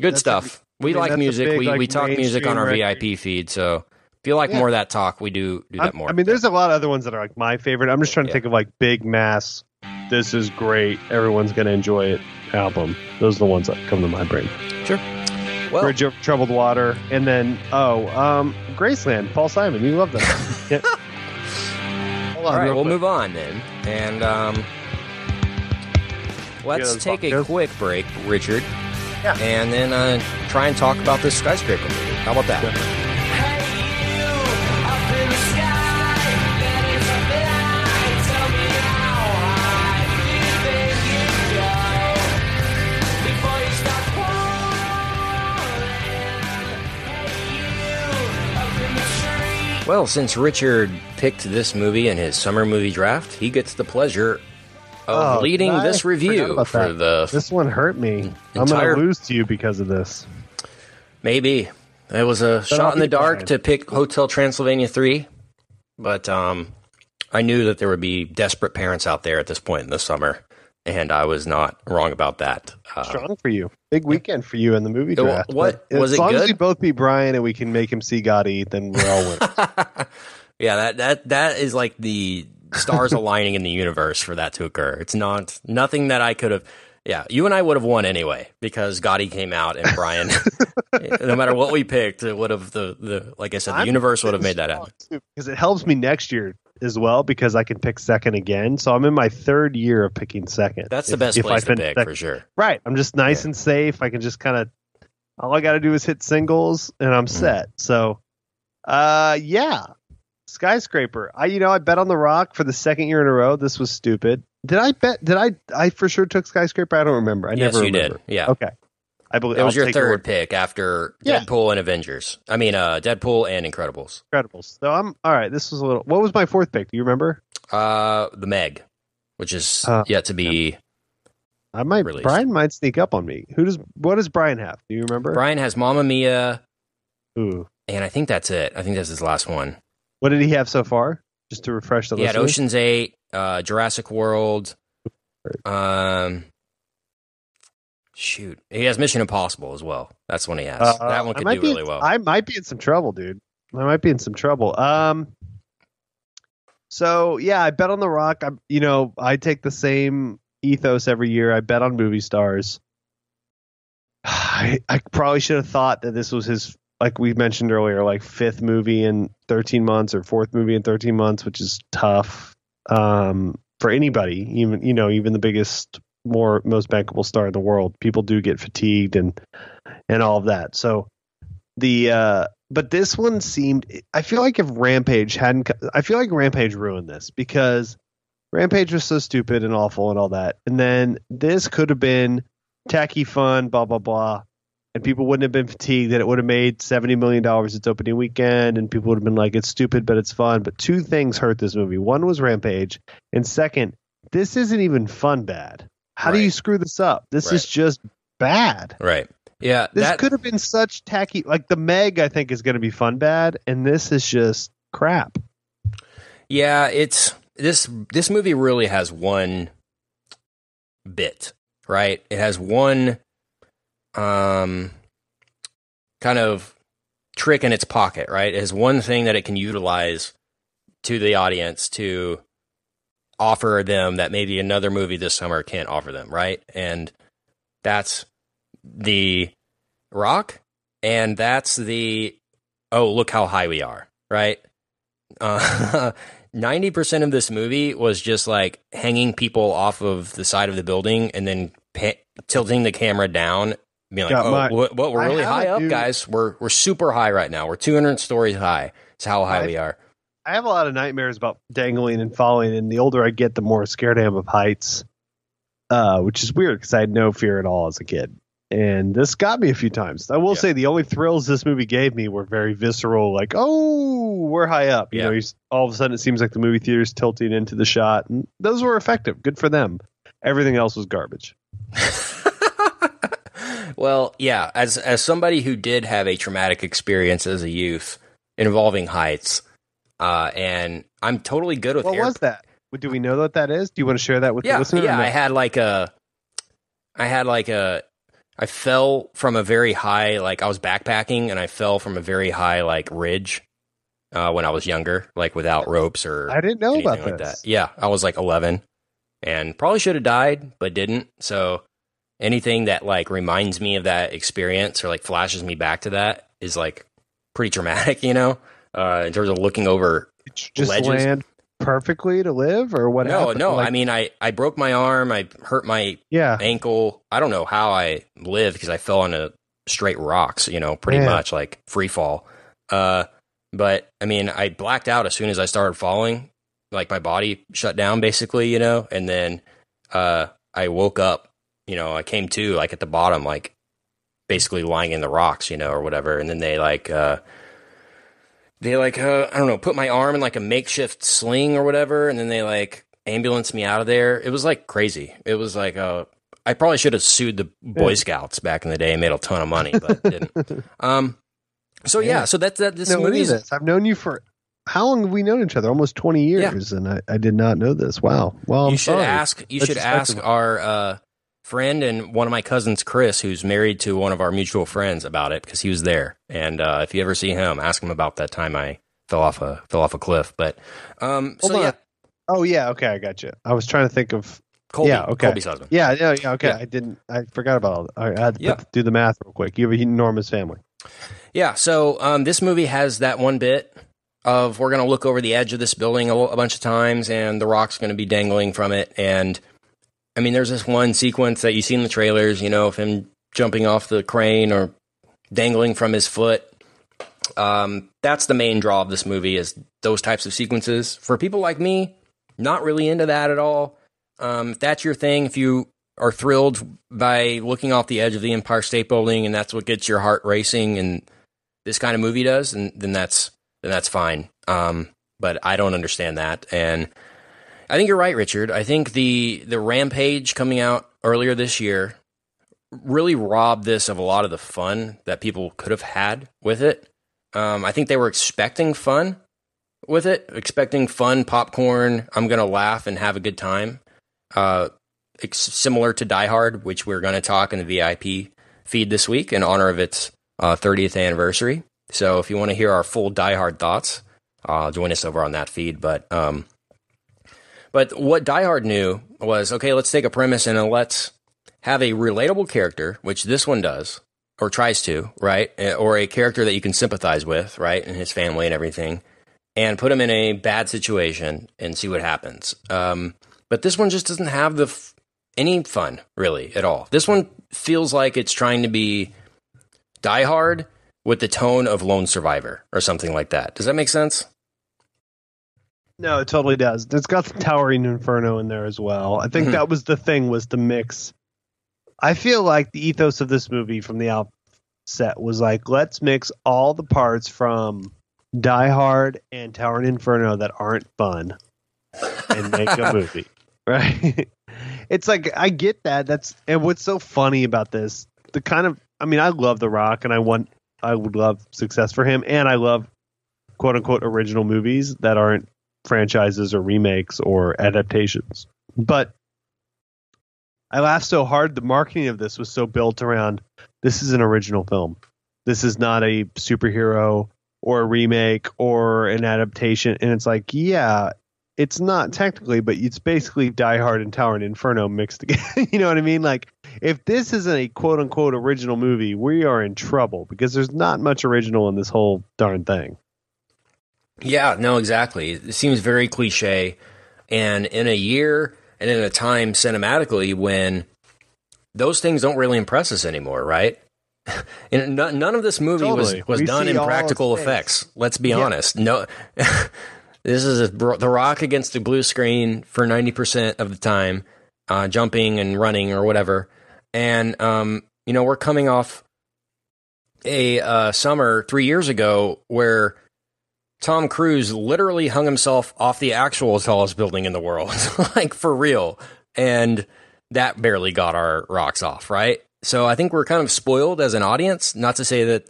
Good That's a- stuff. we I mean, like music. big, we like, we talk music on our record. VIP feed. So if you like Yeah. more of that talk, we do do that I'm- more. I mean, there's a lot of other ones that are like my favorite. I'm just trying to Yeah. think of like big mass. This is great. Everyone's gonna enjoy it. Album. Those are the ones that come to my brain. well, Bridge of troubled water, and then oh, um, Graceland. Paul Simon. You love that. [LAUGHS] yeah. Hold on, all right, real we'll quick. move on then, and um, let's those take a quick break, Richard. Yeah. And then uh, try and talk about this skyscraper movie. How about that? Well, since Richard picked this movie in his summer movie draft, he gets the pleasure of Oh, leading I this review for the This one hurt me. I'm gonna lose to you because of this. Maybe it was a shot I'll in the dark fine. to pick Hotel Transylvania three, but um, I knew that there would be desperate parents out there at this point in the summer, and I was not wrong about that. Uh, Strong for you. Big weekend for you in the movie draft. what- But was as it long as we both beat Brian and we can make him see Gotti, then we're all winners. [LAUGHS] yeah, that that that is like the stars [LAUGHS] aligning in the universe for that to occur. It's not nothing that I could have. Yeah, you and I would have won anyway because Gotti came out and Brian. [LAUGHS] no matter what we picked, it would have the the like I said, the I'm universe would have made that happen. because it helps me next year as well because I can pick second again. So I'm in my third year of picking second. That's the If- best if place to pick second. for sure. Right. I'm just nice Yeah. and safe. I can just kind of all I got to do is hit singles and I'm Mm. set. So, uh, yeah, skyscraper. I you know I bet on the Rock for the second year in a row. This was stupid. Did I bet? Did I? I for sure took skyscraper. I don't remember. I yes, never you remember. did. Yeah, Okay. I believe it was I'll your third pick after Yeah. Deadpool and Avengers. I mean, uh, Deadpool and Incredibles. Incredibles. So I'm all right. This was a little. What was my fourth pick? Do you remember? Uh, the Meg, which is Uh, yet to be. I might. Released. Brian might sneak up on me. Who does? What does Brian have? Do you remember? Brian has Mamma Mia, Ooh. and I think that's it. I think that's his last one. What did he have so far? Just to refresh the He had. Ocean's Eight, uh, Jurassic World. Um, shoot, he has Mission Impossible as well. That's one he has. Uh, that one could do really in- well. I might be in some trouble, dude. I might be in some trouble. Um. So yeah, I bet on the Rock. I, you know, I take the same ethos every year. I bet on movie stars. [SIGHS] I, I probably should have thought that this was his, like we mentioned earlier, like fifth movie in 13 months or fourth movie in 13 months, which is tough um, for anybody. Even you know, even the biggest, more most bankable star in the world, people do get fatigued and and all of that. So the uh, but this one seemed. I feel like if Rampage hadn't, I feel like Rampage ruined this because Rampage was so stupid and awful and all that, and then this could have been tacky fun, blah blah blah, and people wouldn't have been fatigued. That it would have made seventy million dollars its opening weekend, and people would have been like, "It's stupid, but it's fun." But two things hurt this movie. One was Rampage, and second, this isn't even fun bad. How Right. do you screw this up? This is just bad. Right. Yeah. This that, could have been such tacky. Like the Meg, I think is going to be fun bad, and this is just crap. Yeah, it's this this movie really has one bit, right? It has one um kind of trick in its pocket, right? It has one thing that it can utilize to the audience to offer them that maybe another movie this summer can't offer them, right? And that's the rock and that's the oh, look how high we are, right? [LAUGHS] Uh, 90% of this movie was just like hanging people off of the side of the building and then pa- tilting the camera down being like Got oh my- what, what we're really high up dude- guys we're we're super high right now we're 200 stories high it's how high I- we are I have a lot of nightmares about dangling and falling, and the older I get, the more scared I am of heights. Uh, which is weird because I had no fear at all as a kid, and this got me a few times. I will Yeah. say the only thrills this movie gave me were very visceral, like "Oh, we're high up." You Yeah. know, you, all of a sudden it seems like the movie theater's tilting into the shot, and those were effective. Good for them. Everything else was garbage. [LAUGHS] well, yeah, as as somebody who did have a traumatic experience as a youth involving heights, uh, and I'm totally good with What air- was that? Do we know what that is? Do you want to share that with yeah, the listener? yeah. no? I had like a, I had like a, I fell from a very high, like I was backpacking, and I fell from a very high like ridge uh, when I was younger, like without ropes or I didn't know about like this. that. Yeah, I was like 11 and probably should have died, but didn't. So anything that like reminds me of that experience or like flashes me back to that is like pretty traumatic, [LAUGHS] you know, uh, in terms of looking over. Just ledges. land perfectly to live, or what? no, happened? no. Like, I mean, I, I broke my arm. I hurt my yeah. ankle. I don't know how I lived because I fell on a straight rocks, you know, pretty Yeah. much like free fall. Uh, but I mean, I blacked out as soon as I started falling. Like my body shut down basically, you know, and then uh, I woke up. You know, I came to like at the bottom, like basically lying in the rocks, you know, or whatever. And then they like uh, they like uh, I don't know, put my arm in like a makeshift sling or whatever, and then they like ambulance me out of there. It was like crazy. It was like uh, I probably should have sued the Boy Scouts back in the day and made a ton of money, but didn't. [LAUGHS] Um, so yeah, Yeah. so that's that. This no, movie is is this? I've known you for how long have we known each other? Almost twenty years, and I, I did not know this. Wow. Well, I'm you should sorry. ask. You should ask our uh, friend and one of my cousins, Chris, who's married to one of our mutual friends, about it because he was there. And uh, if you ever see him, ask him about that time I fell off a fell off a cliff. But um, Hold so on. yeah, Oh yeah, okay, I got you. I was trying to think of. Colby, Yeah, okay. Colby's husband. Yeah, yeah, yeah. Okay, Yeah. I didn't. I forgot about. All I had to Yeah. put, do the math real quick. You have an enormous family. Yeah, so um, this movie has that one bit of we're going to look over the edge of this building a, a bunch of times, and the rock's going to be dangling from it. And I mean, there's this one sequence that you see in the trailers, you know, of him jumping off the crane or dangling from his foot. Um, that's the main draw of this movie is those types of sequences. For people like me, not really into that at all. Um, if that's your thing, if you are thrilled by looking off the edge of the Empire State Building and that's what gets your heart racing and this kind of movie does, and then that's then that's fine. Um, but I don't understand that, and I think you're right, Richard. I think the the Rampage coming out earlier this year really robbed this of a lot of the fun that people could have had with it. Um, I think they were expecting fun with it, expecting fun popcorn. I'm gonna laugh and have a good time. Uh, similar to Die Hard, which we're going to talk in the VIP feed this week in honor of its uh, 30th anniversary. So if you want to hear our full Die Hard thoughts, uh, join us over on that feed. But um, But what Die Hard knew was okay, let's take a premise and let's have a relatable character, which this one does, or tries to, right? Eh, or a character that you can sympathize with, right? And his family and everything, and put him in a bad situation and see what happens. Um, but this one just doesn't have the f- any fun really at all. This one feels like it's trying to be Die Hard with the tone of Lone Survivor or something like that. Does that make sense? No, it totally does. It's got the Towering Inferno in there as well. I think Mhm. that was the thing was the mix. I feel like the ethos of this movie from the outset was like, let's mix all the parts from Die Hard and Towering Inferno that aren't fun and make a movie. [LAUGHS] Right? it's like I get that. That's and what's so funny about this, the kind of I mean, I love The Rock and I want I would love success for him and I love quote unquote original movies that aren't franchises or remakes or adaptations. But I laughed so hard. The marketing of this was so built around this is an original film. This is not a superhero or a remake or an adaptation. And it's like, yeah, it's not technically, but it's basically Die Hard and Towering Inferno mixed [LAUGHS] together. you know what I mean? Like, if this isn't a quote unquote original movie, we are in trouble because there's not much original in this whole darn thing. Yeah, no, exactly. It seems very cliche. And in a year and in a time cinematically when those things don't really impress us anymore, right? [LAUGHS] and none, none of this movie Totally. was, was We done in practical effects. Let's be Yeah. honest. No, [LAUGHS] this is a, The Rock against the blue screen for 90% of the time, uh, jumping and running or whatever. And, um, you know, we're coming off a uh, summer three years ago where Tom Cruise literally hung himself off the actual tallest building in the world, [LAUGHS] like for real. And that barely got our rocks off, right? So I think we're kind of spoiled as an audience. Not to say that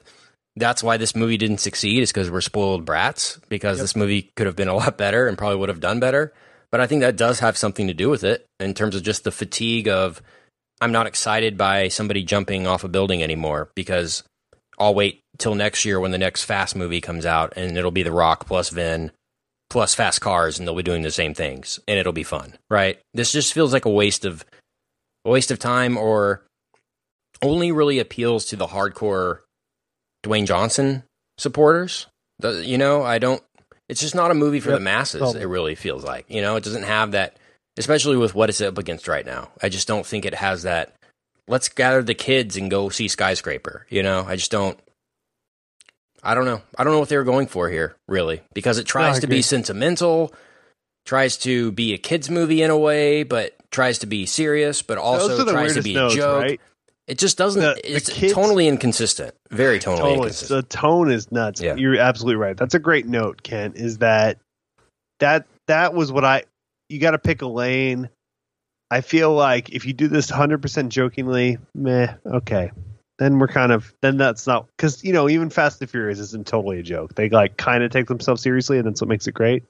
that's why this movie didn't succeed, is because we're spoiled brats, because this movie could have been a lot better and probably would have done better. But I think that does have something to do with it in terms of just the fatigue of I'm not excited by somebody jumping off a building anymore because I'll wait till next year when the next Fast movie comes out, and it'll be The Rock plus Vin plus Fast Cars, and they'll be doing the same things, and it'll be fun, right? This just feels like a waste of a waste of time, or only really appeals to the hardcore Dwayne Johnson supporters. The, you know, I don't. It's just not a movie for Yep, the masses. It really feels like you know, it doesn't have that, especially with what it's up against right now. I just don't think it has that let's gather the kids and go see skyscraper you know i just don't i don't know i don't know what they were going for here really because it tries I to be sentimental tries to be a kids movie in a way but tries to be serious but also Those are the tries to be notes, a joke right? it just doesn't The- the it's kids- totally inconsistent very tonally Totally. inconsistent The tone is nuts. Yeah. You're absolutely right. That's a great note, Kent. Is that that that was what I you got to pick a lane. I feel like if you do this 100% jokingly, meh, okay. Then we're kind of then that's not cuz you know, even Fast and Furious isn't totally a joke. They like kind of take themselves seriously and that's what makes it great.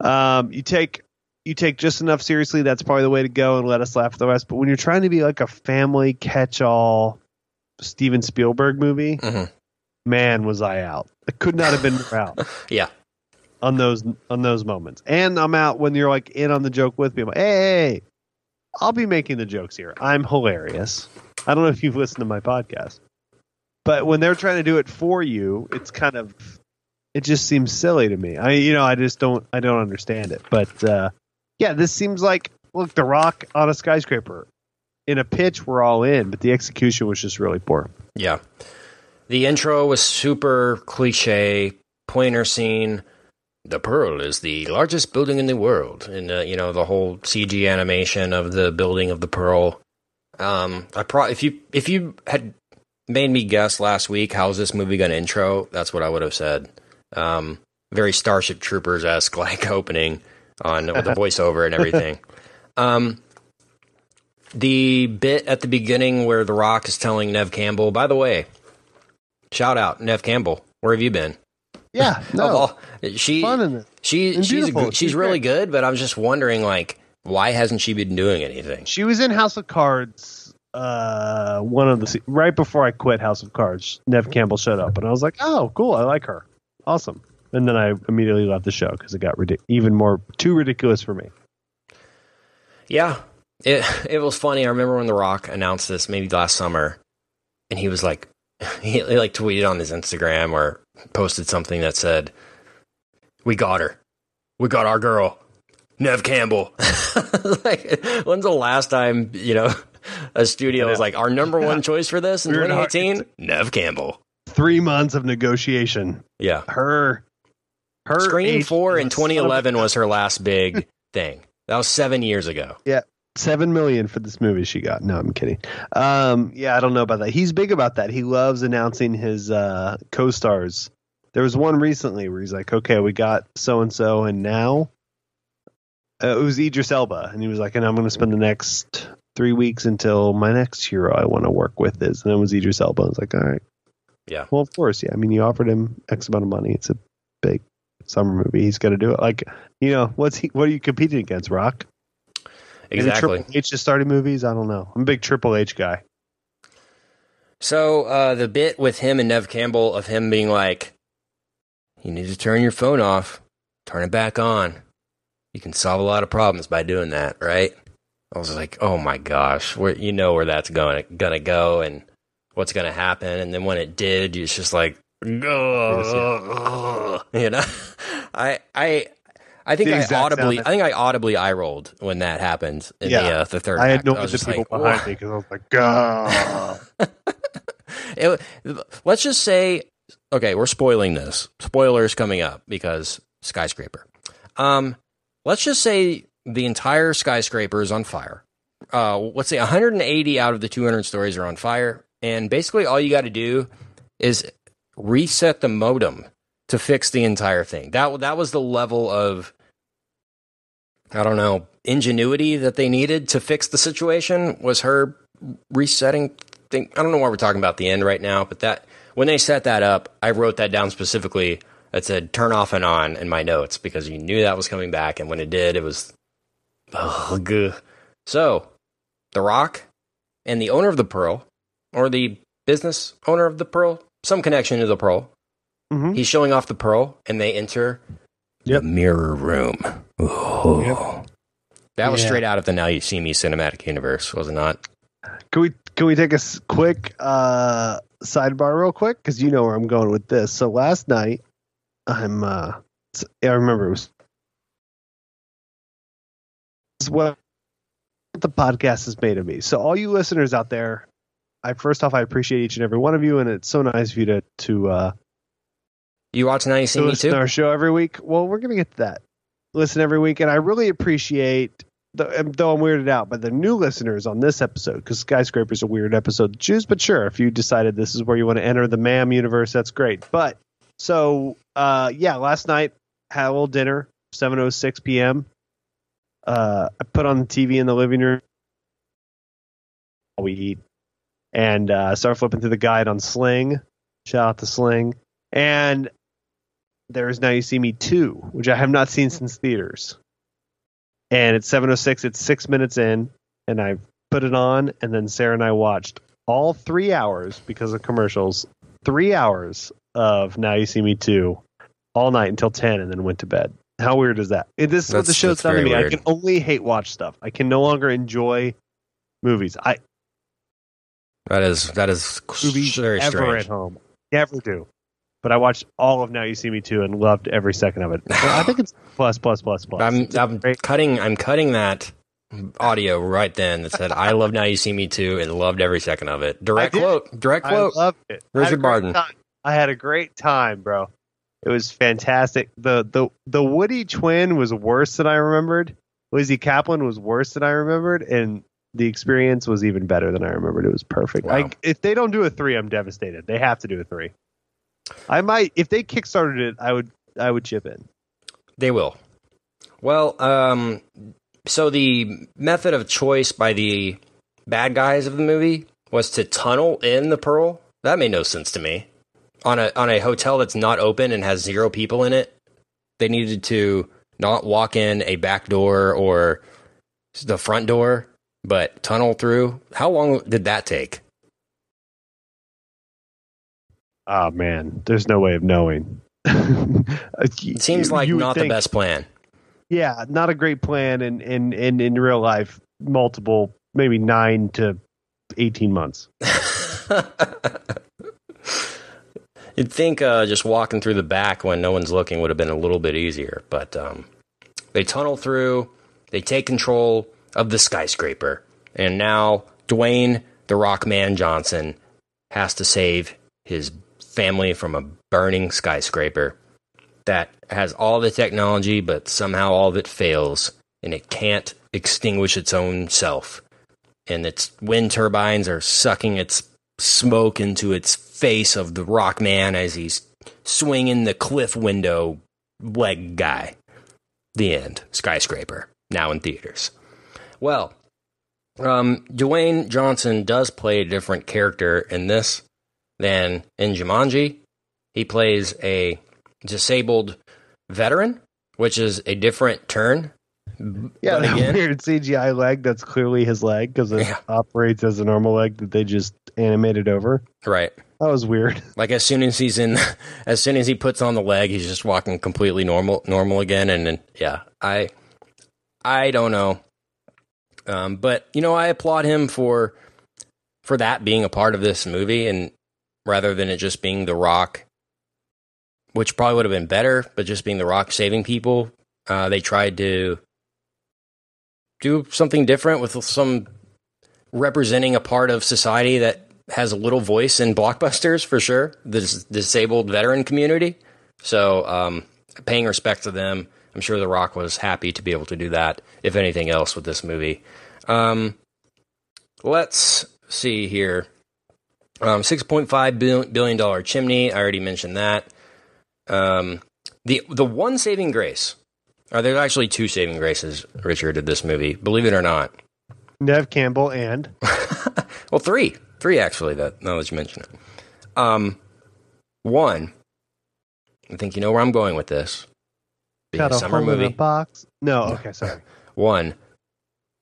Um you take you take just enough seriously, that's probably the way to go and let us laugh at the rest. But when you're trying to be like a family catch-all Steven Spielberg movie, Mhm. man, was I out. I could not have been more out [LAUGHS] yeah on those on those moments. And I'm out when you're like in on the joke with me. I'm like, hey, hey, hey, I'll be making the jokes here. I'm hilarious. I don't know if you've listened to my podcast, but when they're trying to do it for you, it's kind of it just seems silly to me. I you know I just don't I don't understand it. But uh, yeah, this seems like look the Rock on a skyscraper. In a pitch, we're all in, but the execution was just really poor. Yeah. The intro was super cliche, pointer scene. The Pearl is the largest building in the world. And, uh, you know, the whole CG animation of the building of the Pearl. Um, I pro- if you if you had made me guess last week how's this movie going to intro, that's what I would have said. Um, very Starship Troopers esque [LAUGHS] like opening on with the [LAUGHS] voiceover and everything. um, the bit at the beginning where The Rock is telling Neve Campbell, by the way, shout out Neve Campbell, where have you been? Yeah, [LAUGHS] Of all- she fun in this. she And she's good- she's She's really great. good, but I'm just wondering like why hasn't she been doing anything? She was in House of Cards. Uh, one of the right before I quit House of Cards, Neve Campbell showed up, and I was like, "Oh, cool! I like her. Awesome." And then I immediately left the show because it got ridic- even more too ridiculous for me. Yeah, it [LAUGHS] it was funny. I remember when The Rock announced this maybe last summer, and he was like, [LAUGHS] he, he like tweeted on his Instagram or posted something that said, "We got her, we got our girl, Neve Campbell." [LAUGHS] like, when's the last time you know a studio was like our number one choice for this in 2018? Neve Campbell. Three months of negotiation. Yeah, Her, her Scream Four in son of a- 2011 was her last [LAUGHS] big thing. That was seven years ago. Yeah. seven million for this movie she got. No, I'm kidding. Um, yeah, I don't know about that. He's big about that. He loves announcing his uh, co-stars. There was one recently where he's like, "Okay, we got so and so, and now uh, it was Idris Elba," and he was like, "And I'm going to spend the next three weeks until my next hero I want to work with is," and it was Idris Elba. I was like, "All right, Yeah. well, of course, yeah. I mean, you offered him X amount of money. It's a big summer movie. He's got to do it. Like, you know, what's he? What are you competing against, Rock?" Exactly. Triple H just started movies. I don't know. I'm a big Triple H guy. So uh, the bit with him and Neve Campbell of him being like, "You need to turn your phone off, turn it back on. You can solve a lot of problems by doing that, right?" I was like, "Oh my gosh, where you know where that's going gonna go and what's gonna happen." And then when it did, it's just like, "Ugh," you know, [LAUGHS] I I. I think I audibly, I think I audibly eye rolled when that happened in the Yeah. uh, the third. I had act. no was just people like, behind "Whoa." me because I was like, God. [LAUGHS] It, let's just say, okay, we're spoiling this. Spoilers coming up because skyscraper. Um, let's just say the entire skyscraper is on fire. Uh, let's say 180 out of the 200 stories are on fire, and basically all you got to do is reset the modem to fix the entire thing. That that was the level of I don't know ingenuity that they needed to fix the situation. Was her resetting thing? I don't know why we're talking about the end right now, but that when they set that up, I wrote that down specifically. That said turn off and on in my notes because you knew that was coming back, and when it did, it was ugh. So, The Rock and the owner of the Pearl, or the business owner of the Pearl, some connection to the Pearl, Mhm. He's showing off the pearl, and they enter Yep. the mirror room. Ooh. Yep. That was Yeah. straight out of the Now You See Me cinematic universe, was it not? Can we can we take a quick uh, sidebar real quick because you know where I'm going with this. So last night, I'm uh, I remember it was it's what the podcast has made of me. So all you listeners out there, I first off I appreciate each and every one of you, and it's so nice of you to to uh, You watch Now You See to Me too? our show every week. Well, we're gonna get to that. Listen every week, and I really appreciate. The, um, though I'm weirded out by the new listeners on this episode because skyscraper's a weird episode to choose. But sure, if you decided this is where you want to enter the MAM universe, that's great. But so uh, yeah, last night had a little dinner, 7:06 p.m. Uh, I put on the TV in the living room. We eat and uh, start flipping through the guide on Sling. Shout out to Sling. And there's Now You See Me 2, which I have not seen since theaters. And it's 7.06, it's six minutes in, and I put it on, and then Sarah and I watched all three hours because of commercials, three hours of Now You See Me too all night until 10, and then went to bed. How weird is that? It- This is what the show's done to me. I can only hate watch stuff. I can no longer enjoy movies. I That is that is movies very ever strange. at home. Never do. But I watched all of Now You See Me Too and loved every second of it. [SIGHS] I think it's plus plus plus plus. I'm I'm great. cutting I'm cutting that audio right then that said I love Now You See Me too and loved every second of it. Direct I quote. Direct I quote. loved it. I had a Richard great Barton. time. I had a great time, bro. It was fantastic. The the the Woody twin was worse than I remembered. Lizzy Caplan was worse than I remembered, and the experience was even better than I remembered. It was perfect. Wow. Like if they don't do a three, I'm devastated. They have to do a three. I might if they kickstarted it, I would I would chip in. They will. Well, um, so the method of choice by the bad guys of the movie was to tunnel in the pearl. That made no sense to me. On a on a hotel that's not open and has zero people in it, they needed to not walk in a back door or the front door, but tunnel through. How long did that take? Oh man, there's no way of knowing. [LAUGHS] It seems like not the best plan. Yeah, not a great plan in in in, in real life. Multiple, maybe nine to eighteen months. [LAUGHS] You'd think uh, just walking through the back when no one's looking would have been a little bit easier, but um, they tunnel through, they take control of the skyscraper, and now Dwayne the Rockman Johnson has to save his family from a burning skyscraper that has all the technology, but somehow all of it fails, and it can't extinguish its own self. And its wind turbines are sucking its smoke into its face of the rock man as he's swinging the cliff window leg guy. The end. Skyscraper. Now in theaters. Well, um, Dwayne Johnson does play a different character in this than in Jumanji. He plays a disabled veteran, which is a different turn. Yeah, but again, weird CGI leg that's clearly his leg because it Yeah. operates as a normal leg that they just animated over. right. That was weird. [LAUGHS] Like as soon as he's in, [LAUGHS] as soon as he puts on the leg, he's just walking completely normal, normal again. And then, yeah, I, I don't know, um, but you know, I applaud him for, for that being a part of this movie, and rather than it just being The Rock, which probably would have been better, but just being The Rock saving people, uh, they tried to do something different with some representing a part of society that has a little voice in blockbusters for sure, the dis- disabled veteran community. So, um, paying respect to them, I'm sure The Rock was happy to be able to do that, if anything else, with this movie. Um, let's see here. Um, $6.5 bil- billion dollar chimney. I already mentioned that. Um, the the one saving grace. Are there actually two saving graces, Richard, did this movie? Believe it or not. Neve Campbell and [LAUGHS] Well, three, three actually. That now that you mention it, um, one. I think you know where I'm going with this. Being got a a summer in a movie. box. No, okay, sorry. One,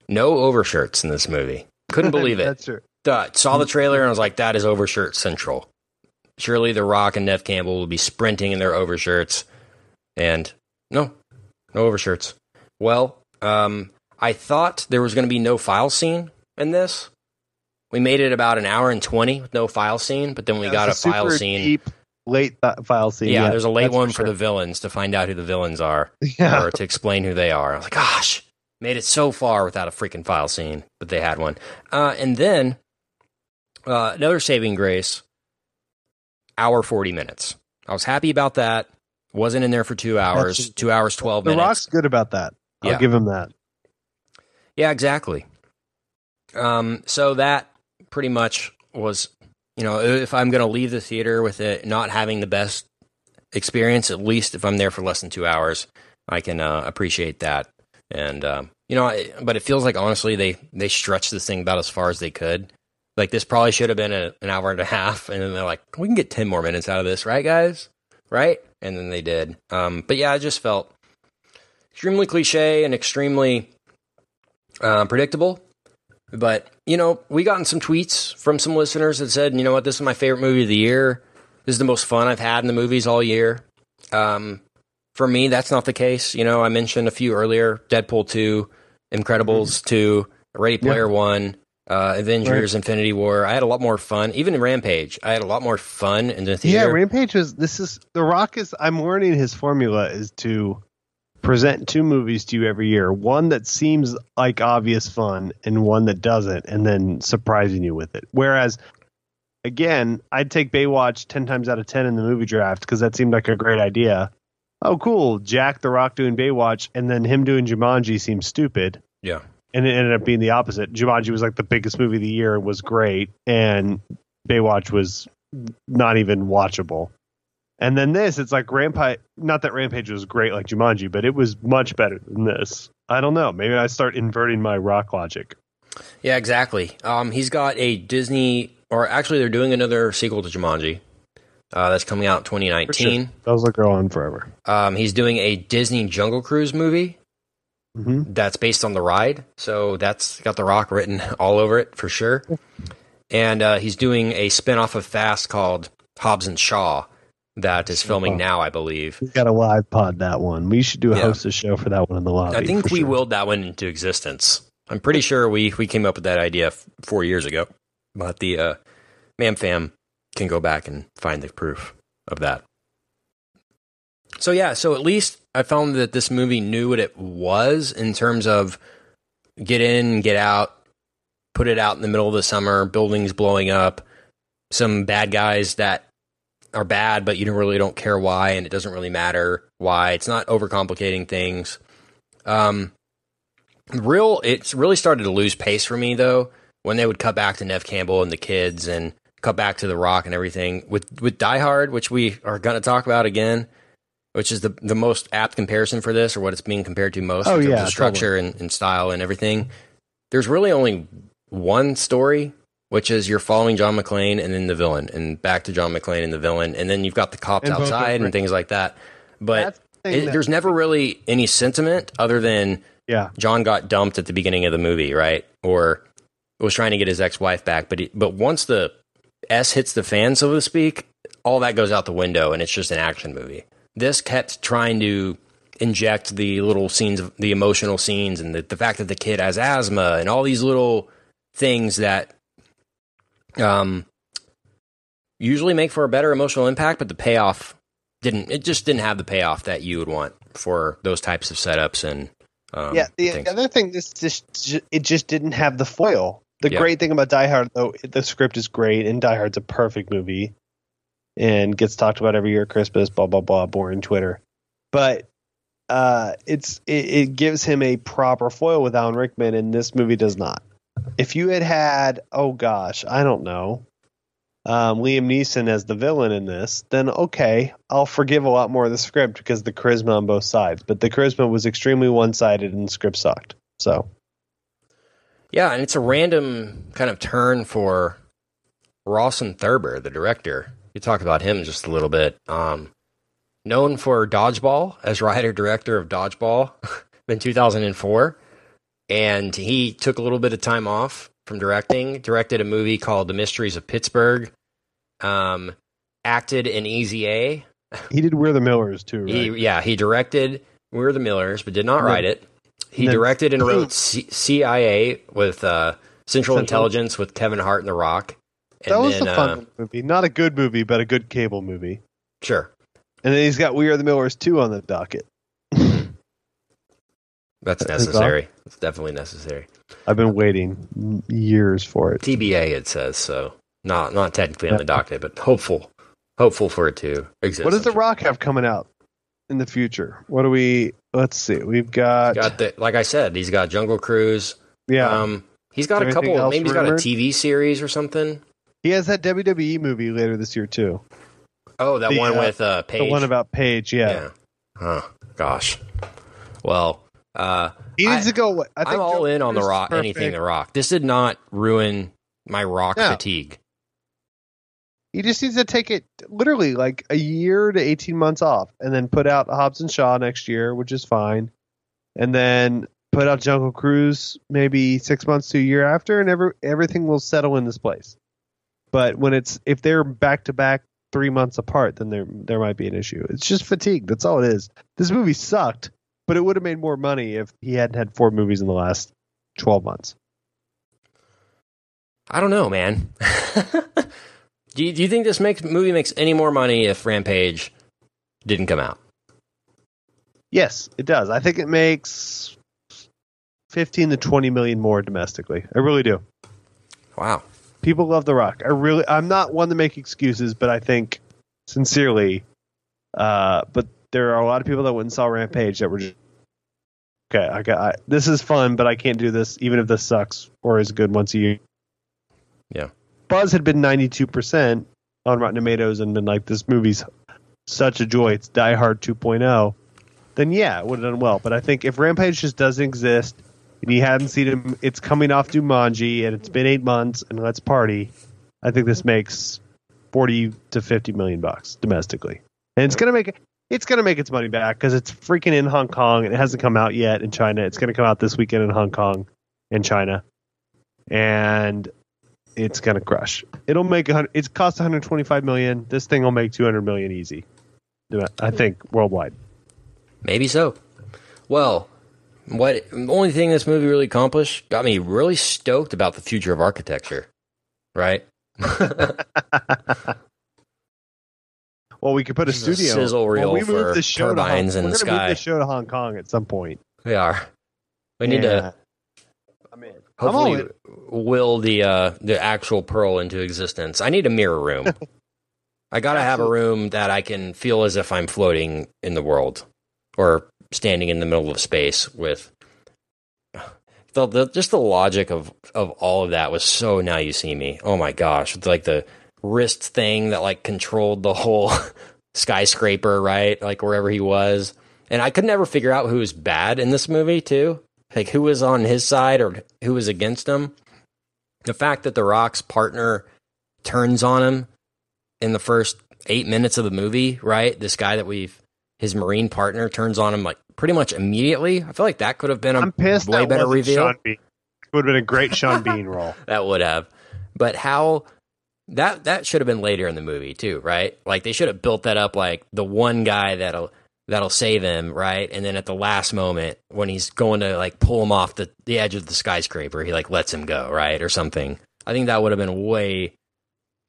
no overshirts in this movie. Couldn't [LAUGHS] believe it. That's true. Uh, saw the trailer and I was like, that is overshirt central. Surely The Rock and Neve Campbell will be sprinting in their overshirts. And no, no overshirts. Well, um, I thought there was going to be no file scene in this. We made it about an hour and 20 with no file scene, but then we Yeah, got a file scene. Deep, late th- file scene. yeah, there's a late one for, sure. the villains to find out who the villains are [LAUGHS] Yeah, or to explain who they are. I was like, gosh, made it so far without a freaking file scene, but they had one. Uh, and then uh, another saving grace, hour 40 minutes. I was happy about that. Wasn't in there for two hours, That's- two hours, 12 The minutes. Rock's good about that. I'll Yeah. give him that. Yeah, exactly. Um, so that pretty much was, you know, if I'm going to leave the theater with it not having the best experience, at least if I'm there for less than two hours, I can uh, appreciate that. And um, you know, I, but it feels like honestly they they stretched this thing about as far as they could. Like this probably should have been a, an hour and a half, and then they're like, we can get ten more minutes out of this, right, guys? Right? And then they did. Um, but yeah, I just felt extremely cliche and extremely uh, predictable. But you know, we gotten some tweets from some listeners that said, you know what, this is my favorite movie of the year. This is the most fun I've had in the movies all year. Um, for me, that's not the case. You know, I mentioned a few earlier: Deadpool two, Incredibles two, Ready Player One, uh, Avengers: Infinity War. I had a lot more fun. Even Rampage, I had a lot more fun in the theater. Yeah. Rampage was. This is The Rock is. I'm learning his formula is to present two movies to you every year. One that seems like obvious fun, and one that doesn't, and then surprising you with it. Whereas, again, I'd take Baywatch ten times out of ten in the movie draft because that seemed like a great idea. Oh, cool! Jack The Rock doing Baywatch, and then him doing Jumanji seems stupid. yeah, and it ended up being the opposite. Jumanji was like the biggest movie of the year, was great, and Baywatch was not even watchable. And then this, it's like Rampage. Not that Rampage was great like Jumanji, but it was much better than this. I don't know. Maybe I start inverting my rock logic. yeah, exactly. Um, he's got a Disney, or actually, they're doing another sequel to Jumanji. Uh, that's coming out in 2019. Those will go on forever. Um, he's doing a Disney Jungle Cruise movie hmm that's based on the ride. So that's got The Rock written all over it for sure. And uh, he's doing a spin off of Fast called Hobbs and Shaw that is filming now, I believe. We got a live pod that one. We should do a Yeah. host a show for that one in the lobby. I think we sure. willed that one into existence. I'm pretty sure we we came up with that idea f- four years ago, but the uh, Mam Fam can go back and find the proof of that. So yeah, so at least I found that this movie knew what it was in terms of get in, get out, put it out in the middle of the summer, buildings blowing up, some bad guys that are bad, but you don't really don't care why, and it doesn't really matter why. It's not overcomplicating things. Um, real, it's really started to lose pace for me though when they would cut back to Neve Campbell and the kids and cut back to The Rock and everything with with Die Hard, which we are going to talk about again, which is the the most apt comparison for this or what it's being compared to most Oh, in terms yeah, of structure and, and style and everything. There's really only one story which is you're following John McClane and then the villain, and back to John McClane and the villain, and then you've got the cops And outside and things like that. But the it, that- there's never really any sentiment other than Yeah. John got dumped at the beginning of the movie, right? Or was trying to get his ex-wife back, but he, but once the S hits the fan, so to speak, all that goes out the window, and it's just an action movie. This kept trying to inject the little scenes, of the emotional scenes, and the, the fact that the kid has asthma, and all these little things that um usually make for a better emotional impact, but the payoff didn't. It just didn't have the payoff that you would want for those types of setups and um, yeah. The things. other thing, this just it just didn't have the foil. The Yeah. great thing about Die Hard, though, the script is great, and Die Hard's a perfect movie, and gets talked about every year at Christmas. Blah blah blah. Boring Twitter, but uh, it's it, it gives him a proper foil with Alan Rickman, and this movie does not. If you had had, oh gosh, I don't know, um, Liam Neeson as the villain in this, then okay, I'll forgive a lot more of the script because the charisma on both sides. But the charisma was extremely one sided, and the script sucked. So Yeah, and it's a random kind of turn for Rawson Thurber, the director. You talk about him just a little bit. Um, known for Dodgeball as writer director of Dodgeball [LAUGHS] in 2004, and he took a little bit of time off from directing. Directed a movie called The Mysteries of Pittsburgh. Um, acted in Easy A. [LAUGHS] he did We're the Millers too, right? He, yeah, he directed We're the Millers, but did not write it. He and directed and wrote [CLEARS THROAT] C- CIA with uh, Central, Central- Intelligence with Kevin Hart and The Rock. And that was then, a fun uh, movie, not a good movie, but a good cable movie. sure, And then he's got We Are the Millers two on the docket. [LAUGHS] that's That's necessary. It's definitely necessary. I've been waiting years for it. TBA, it says so. Not not technically on the docket, but hopeful, hopeful for it to exist. What does The Rock have coming out in the future? What do we? Let's see. We've got, Got the like I said, he's got Jungle Cruise. yeah. Um, he's got a couple. Maybe he's got a? TV series or something. He has that WWE movie later this year too. Oh, that The, one uh, with uh, Paige. The one about Paige. Yeah. Yeah. Huh. Gosh. Well, uh, He needs I- to go. I think I'm all Joe in on the rock. Anything the rock. This did not ruin my rock No. fatigue. He just needs to take it literally like a year to 18 months off and then put out Hobbs and Shaw next year, which is fine. And then put out Jungle Cruise maybe six months to a year after, and every, everything will settle in this place. But when it's if they're back to back three months apart, then there there might be an issue. It's just fatigue. That's all it is. This movie sucked, but it would have made more money if he hadn't had four movies in the last 12 months. I don't know, man. [LAUGHS] do, you, do you think this makes movie makes any more money if Rampage didn't come out? Yes, it does. I think it makes 15 to 20 million more domestically. I really do. Wow. People love The Rock. I really I'm not one to make excuses, but I think sincerely uh but there are a lot of people that went and saw Rampage that were just Okay, I got I, this is fun, but I can't do this even if this sucks or is good once a year. Yeah. Buzz had been 92% on Rotten Tomatoes and been like this movie's such a joy. It's Die Hard 2.0. Then yeah, it would have done well. But I think if Rampage just doesn't exist and you haven't seen him, it's coming off Jumanji and it's been eight months and let's party. I think this makes 40 to 50 million bucks domestically. And it's to make it's to make its money back because it's freaking in Hong Kong and it hasn't come out yet in China. It's to come out this weekend in Hong Kong and China. And it's gonna crush. It'll make it's cost 125 million. This thing will make 200 million easy. I think worldwide. Maybe so. Well, what the only thing this movie really accomplished got me really stoked about the future of architecture. Right? [LAUGHS] well, we could put a This is a studio sizzle reel well, we for the show to Hong- in we're the gonna move the show to Hong Kong at some point. we are. We need to I'm in. I'm hopefully will the uh, the actual pearl into existence. I need a mirror room. [LAUGHS] I gotta have a room that I can feel as if I'm floating in the world or standing in the middle of space with. The, the just the logic of of all of that was so now you see me. Oh my gosh, like the wrist thing that like controlled the whole [LAUGHS] skyscraper, right? Like wherever he was. And I could never figure out who was bad in this movie too. Like who was on his side or who was against him. The fact that the Rock's partner turns on him in the first eight minutes of the movie, right? This guy that we've his marine partner turns on him like pretty much immediately. I feel like that could have been a I'm pissed. way better reveal. Bean. Would have been a great Sean Bean role. [LAUGHS] that would have. But how that that should have been later in the movie too, right? Like they should have built that up like the one guy that'll that'll save him, right? And then at the last moment when he's going to like pull him off the, the edge of the skyscraper, he like lets him go, right? Or something. I think that would have been way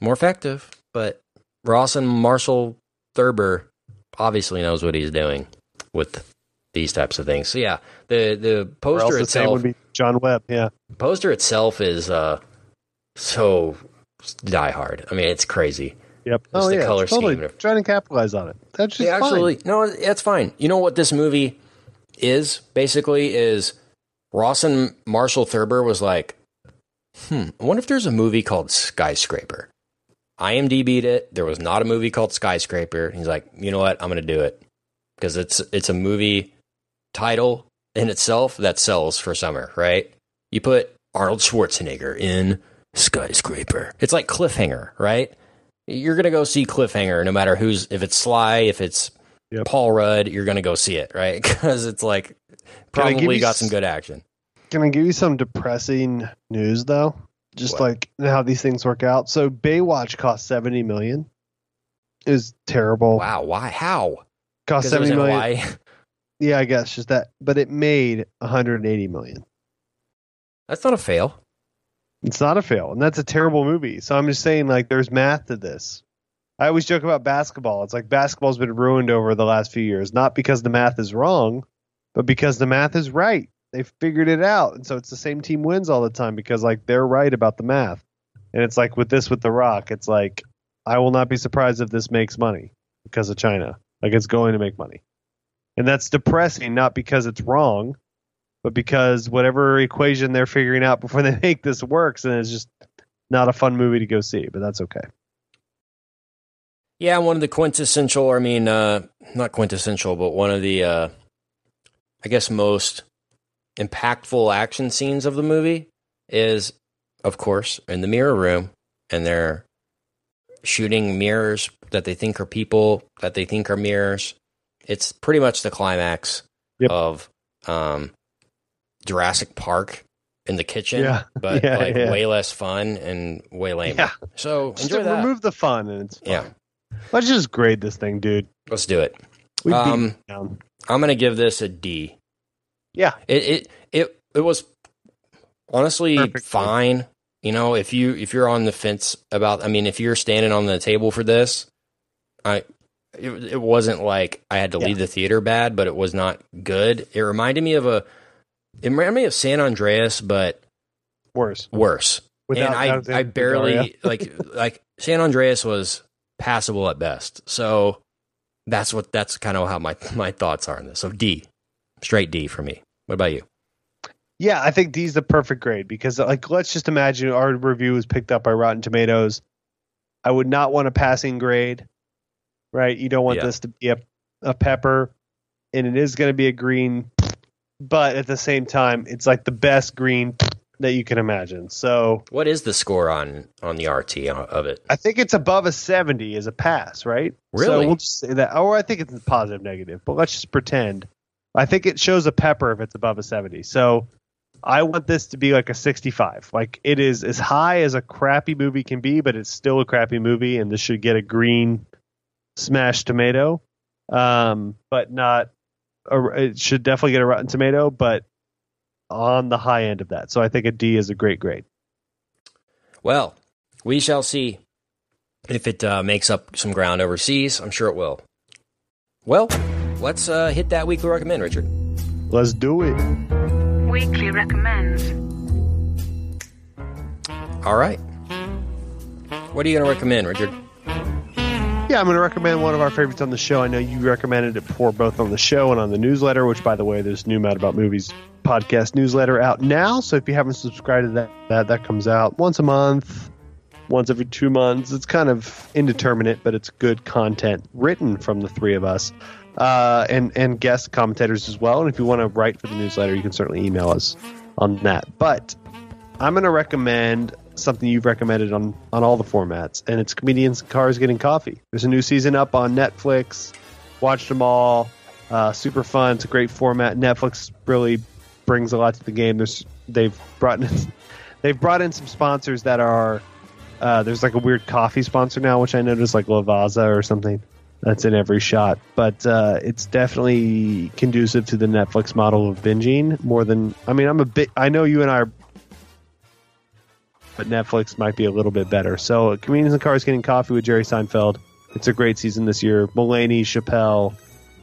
more effective. But Rawson Marshall Thurber obviously knows what he's doing with these types of things. So yeah, the the poster the itself would be John Webb. Yeah. poster itself is uh so die hard. I mean, it's crazy. Yep. Just oh the yeah. color totally scheme. trying to capitalize on it. That's just They fine. actually no, it's fine. You know what this movie is basically is Rawson Marshall Thurber was like, hmm, I wonder if there's a movie called Skyscraper. IMDb'd it. There was not a movie called Skyscraper. He's like, you know what? I'm going to do it because it's it's a movie title in itself that sells for summer, right? You put Arnold Schwarzenegger in Skyscraper. It's like Cliffhanger, right? You're going to go see Cliffhanger no matter who's if it's Sly, if it's Yep. Paul Rudd, you're going to go see it, right? [LAUGHS] Because it's like Can I give probably got some good action. Can I give you some depressing news though? Just like how these things work out. So Baywatch cost seventy million. Is terrible. Wow, why? How? Cost Because it was seventy million. [LAUGHS] [LAUGHS] Yeah, I guess just that. But it made one hundred and eighty million. That's not a fail. It's not a fail, and that's a terrible movie. So I'm just saying, like, there's math to this. I always joke about basketball. It's like basketball's been ruined over the last few years, not because the math is wrong, but because the math is right. They figured it out, and so it's the same team wins all the time because like they're right about the math. And it's like with this with the Rock, it's like I will not be surprised if this makes money because of China. Like it's going to make money, and that's depressing, not because it's wrong, but because whatever equation they're figuring out [LAUGHS] before they make this works, and it's just not a fun movie to go see. But that's okay. Yeah, one of the quintessential, I mean, uh, not quintessential, but one of the, uh, I guess, most impactful action scenes of the movie is, of course, in the mirror room, and they're shooting mirrors that they think are people, that they think are mirrors. It's pretty much the climax Yep. of um, Jurassic Park in the kitchen, Yeah. [LAUGHS] but Yeah, like yeah. way less fun and way lame. Yeah. So Just remove the fun, and it's fine. Yeah. Let's just grade this thing, dude. Let's do it. We Um. I'm gonna give this a D. Yeah. It it it it was honestly Perfect. fine. You know, if you if you're on the fence about, I mean, if you're standing on the table for this, I it, it wasn't like I had to Yeah. leave the theater bad, but it was not good. It reminded me of a it reminded me of San Andreas, but Worse. worse. Without and I I barely [LAUGHS] like like San Andreas was passable at best. So that's what that's kind of how my my thoughts are on this. So D, straight D for me. What about you? Yeah, I think D's the perfect grade because, like, let's just imagine our review was picked up by Rotten Tomatoes. I would not want a passing grade, right? You don't want Yeah. this to be a, a pepper, and it is going to be a green, but at the same time, it's like the best green that you can imagine. So What is the score on on the RT of it? I think it's above a 70 as a pass, right? So Really? we'll just say that. Or I think it's positive, negative, but let's just pretend. I think it shows a pepper if it's above a 70. So I want this to be like a 65. Like it is as high as a crappy movie can be, but it's still a crappy movie, and this should get a green smashed tomato. Um, but not. A, it should definitely get a Rotten Tomato, but on the high end of that. So I think a D is a great grade. Well, we shall see if it uh, makes up some ground overseas. I'm sure it will. Well, let's uh, hit that weekly recommend, Richard. Let's do it. Weekly recommends. All right. What are you going to recommend, Richard? Yeah, I'm going to recommend one of our favorites on the show. I know you recommended it before, both on the show and on the newsletter. Which, by the way, there's new Mad About Movies podcast newsletter out now. So if you haven't subscribed to that, that that comes out once a month, once every two months. It's kind of indeterminate, but it's good content written from the three of us, uh, and and guest commentators as well. And if you want to write for the newsletter, you can certainly email us on that. But I'm going to recommend something you've recommended on on all the formats, and it's comedians cars getting coffee. There's a new season up on Netflix. Watched them all. Uh, super fun. It's a great format. Netflix really brings a lot to the game. There's they've brought in [LAUGHS] they've brought in some sponsors that are uh, there's like a weird coffee sponsor now, which I noticed like Lavazza or something. That's in every shot, but uh, it's definitely conducive to the Netflix model of binging more than. I mean, I'm a bit. I know you and I are but Netflix might be a little bit better. So, Comedians in Cars Getting Coffee with Jerry Seinfeld. It's a great season this year. Mulaney, Chappelle,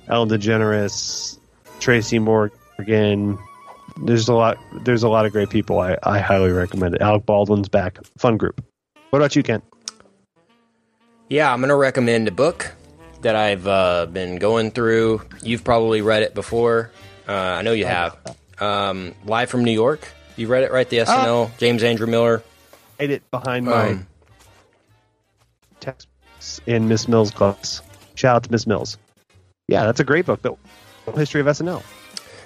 Ellen DeGeneres, Tracy Morgan. There's a lot. There's a lot of great people. I, I highly recommend it. Alec Baldwin's back. Fun group. What about you, Ken? Yeah, I'm going to recommend a book that I've uh, been going through. You've probably read it before. Uh, I know you have. Um, Live from New York. You read it, right? The SNL, James Andrew Miller. Hide it behind my Um, textbooks in Miss Mills' class. Shout out to Miss Mills. Yeah, that's a great book. The history of SNL.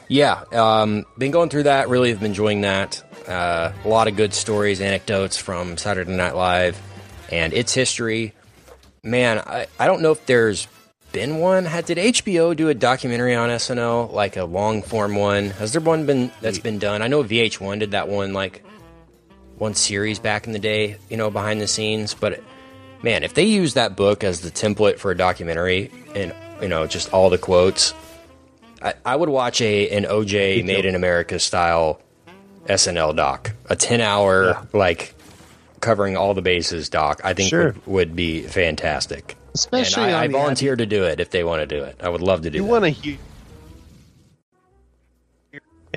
Yeah, um, been going through that. Really have been enjoying that. Uh, a lot of good stories, anecdotes from Saturday Night Live and its history. Man, I, I don't know if there's been one. Had, did HBO do a documentary on SNL, like a long form one? Has there one been that's been done? I know VH1 did that one, like one series back in the day, you know, behind the scenes. But man, if they use that book as the template for a documentary and you know just all the quotes, I, I would watch a an OJ Made in America style SNL doc, a ten hour Yeah. like covering all the bases doc. I think Sure. would, would be fantastic. Especially and I, I volunteer to do it if they want to do it. I would love to do You want to hear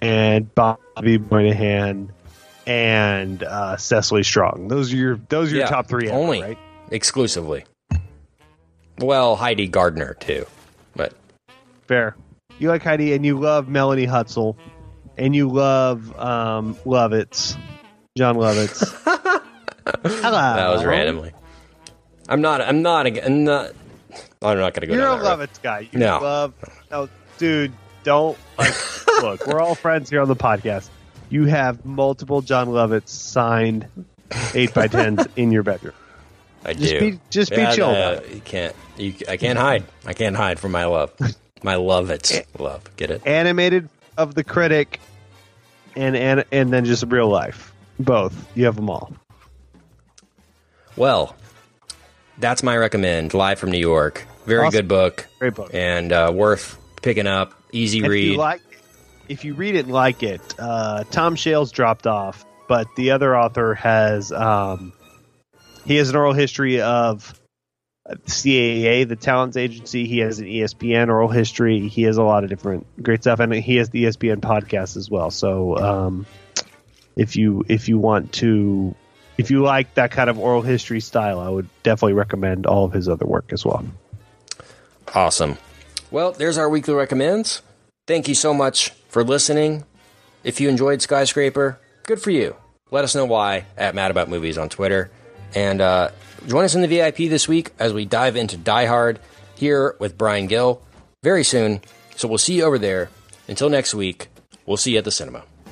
and Bobby Moynihan and uh, Cecily Strong. Those are your those are your Yeah, top three ever, only right? exclusively. Well, Heidi Gardner too, but Fair. You like Heidi and you love Melanie Hutsell and you love um, Lovitz, Jon Lovitz. [LAUGHS] Hello. [LAUGHS] that was randomly. I'm not. I'm not. I'm not. I'm not going to go You're a that road. Lovitz guy. You No. love. No, dude, don't like. [LAUGHS] look, we're all friends here on the podcast. You have multiple Jon Lovitz signed eight by tens [LAUGHS] in your bedroom. I Just do. be- just be chill uh, You can't. You, I can't hide. I can't hide from my love. My love. It's love. Get it? Animated of the critic, and and and then just real life. Both. You have them all. Well, that's my recommend. Live from New York. Very Awesome. good book Great book. and uh, worth picking up. Easy If read. you like, if you read it and like it, uh, Tom Shales dropped off, but the other author has um, he has an oral history of uh, CAA, the talents agency. He has an ESPN oral history. He has a lot of different great stuff, and he has the ESPN podcast as well. So um, if you if you want to. If you like that kind of oral history style, I would definitely recommend all of his other work as well. Awesome. Well, there's our weekly recommends. Thank you so much for listening. If you enjoyed Skyscraper, good for you. Let us know why at Mad About Movies on Twitter. And uh, join us in the VIP this week as we dive into Die Hard here with Brian Gill very soon. So we'll see you over there. Until next week, we'll see you at the cinema.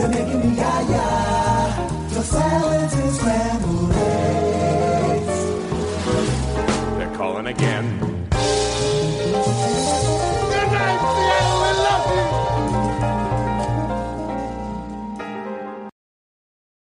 They're making me yah-yah. The salads and scrambled eggs. They're calling again.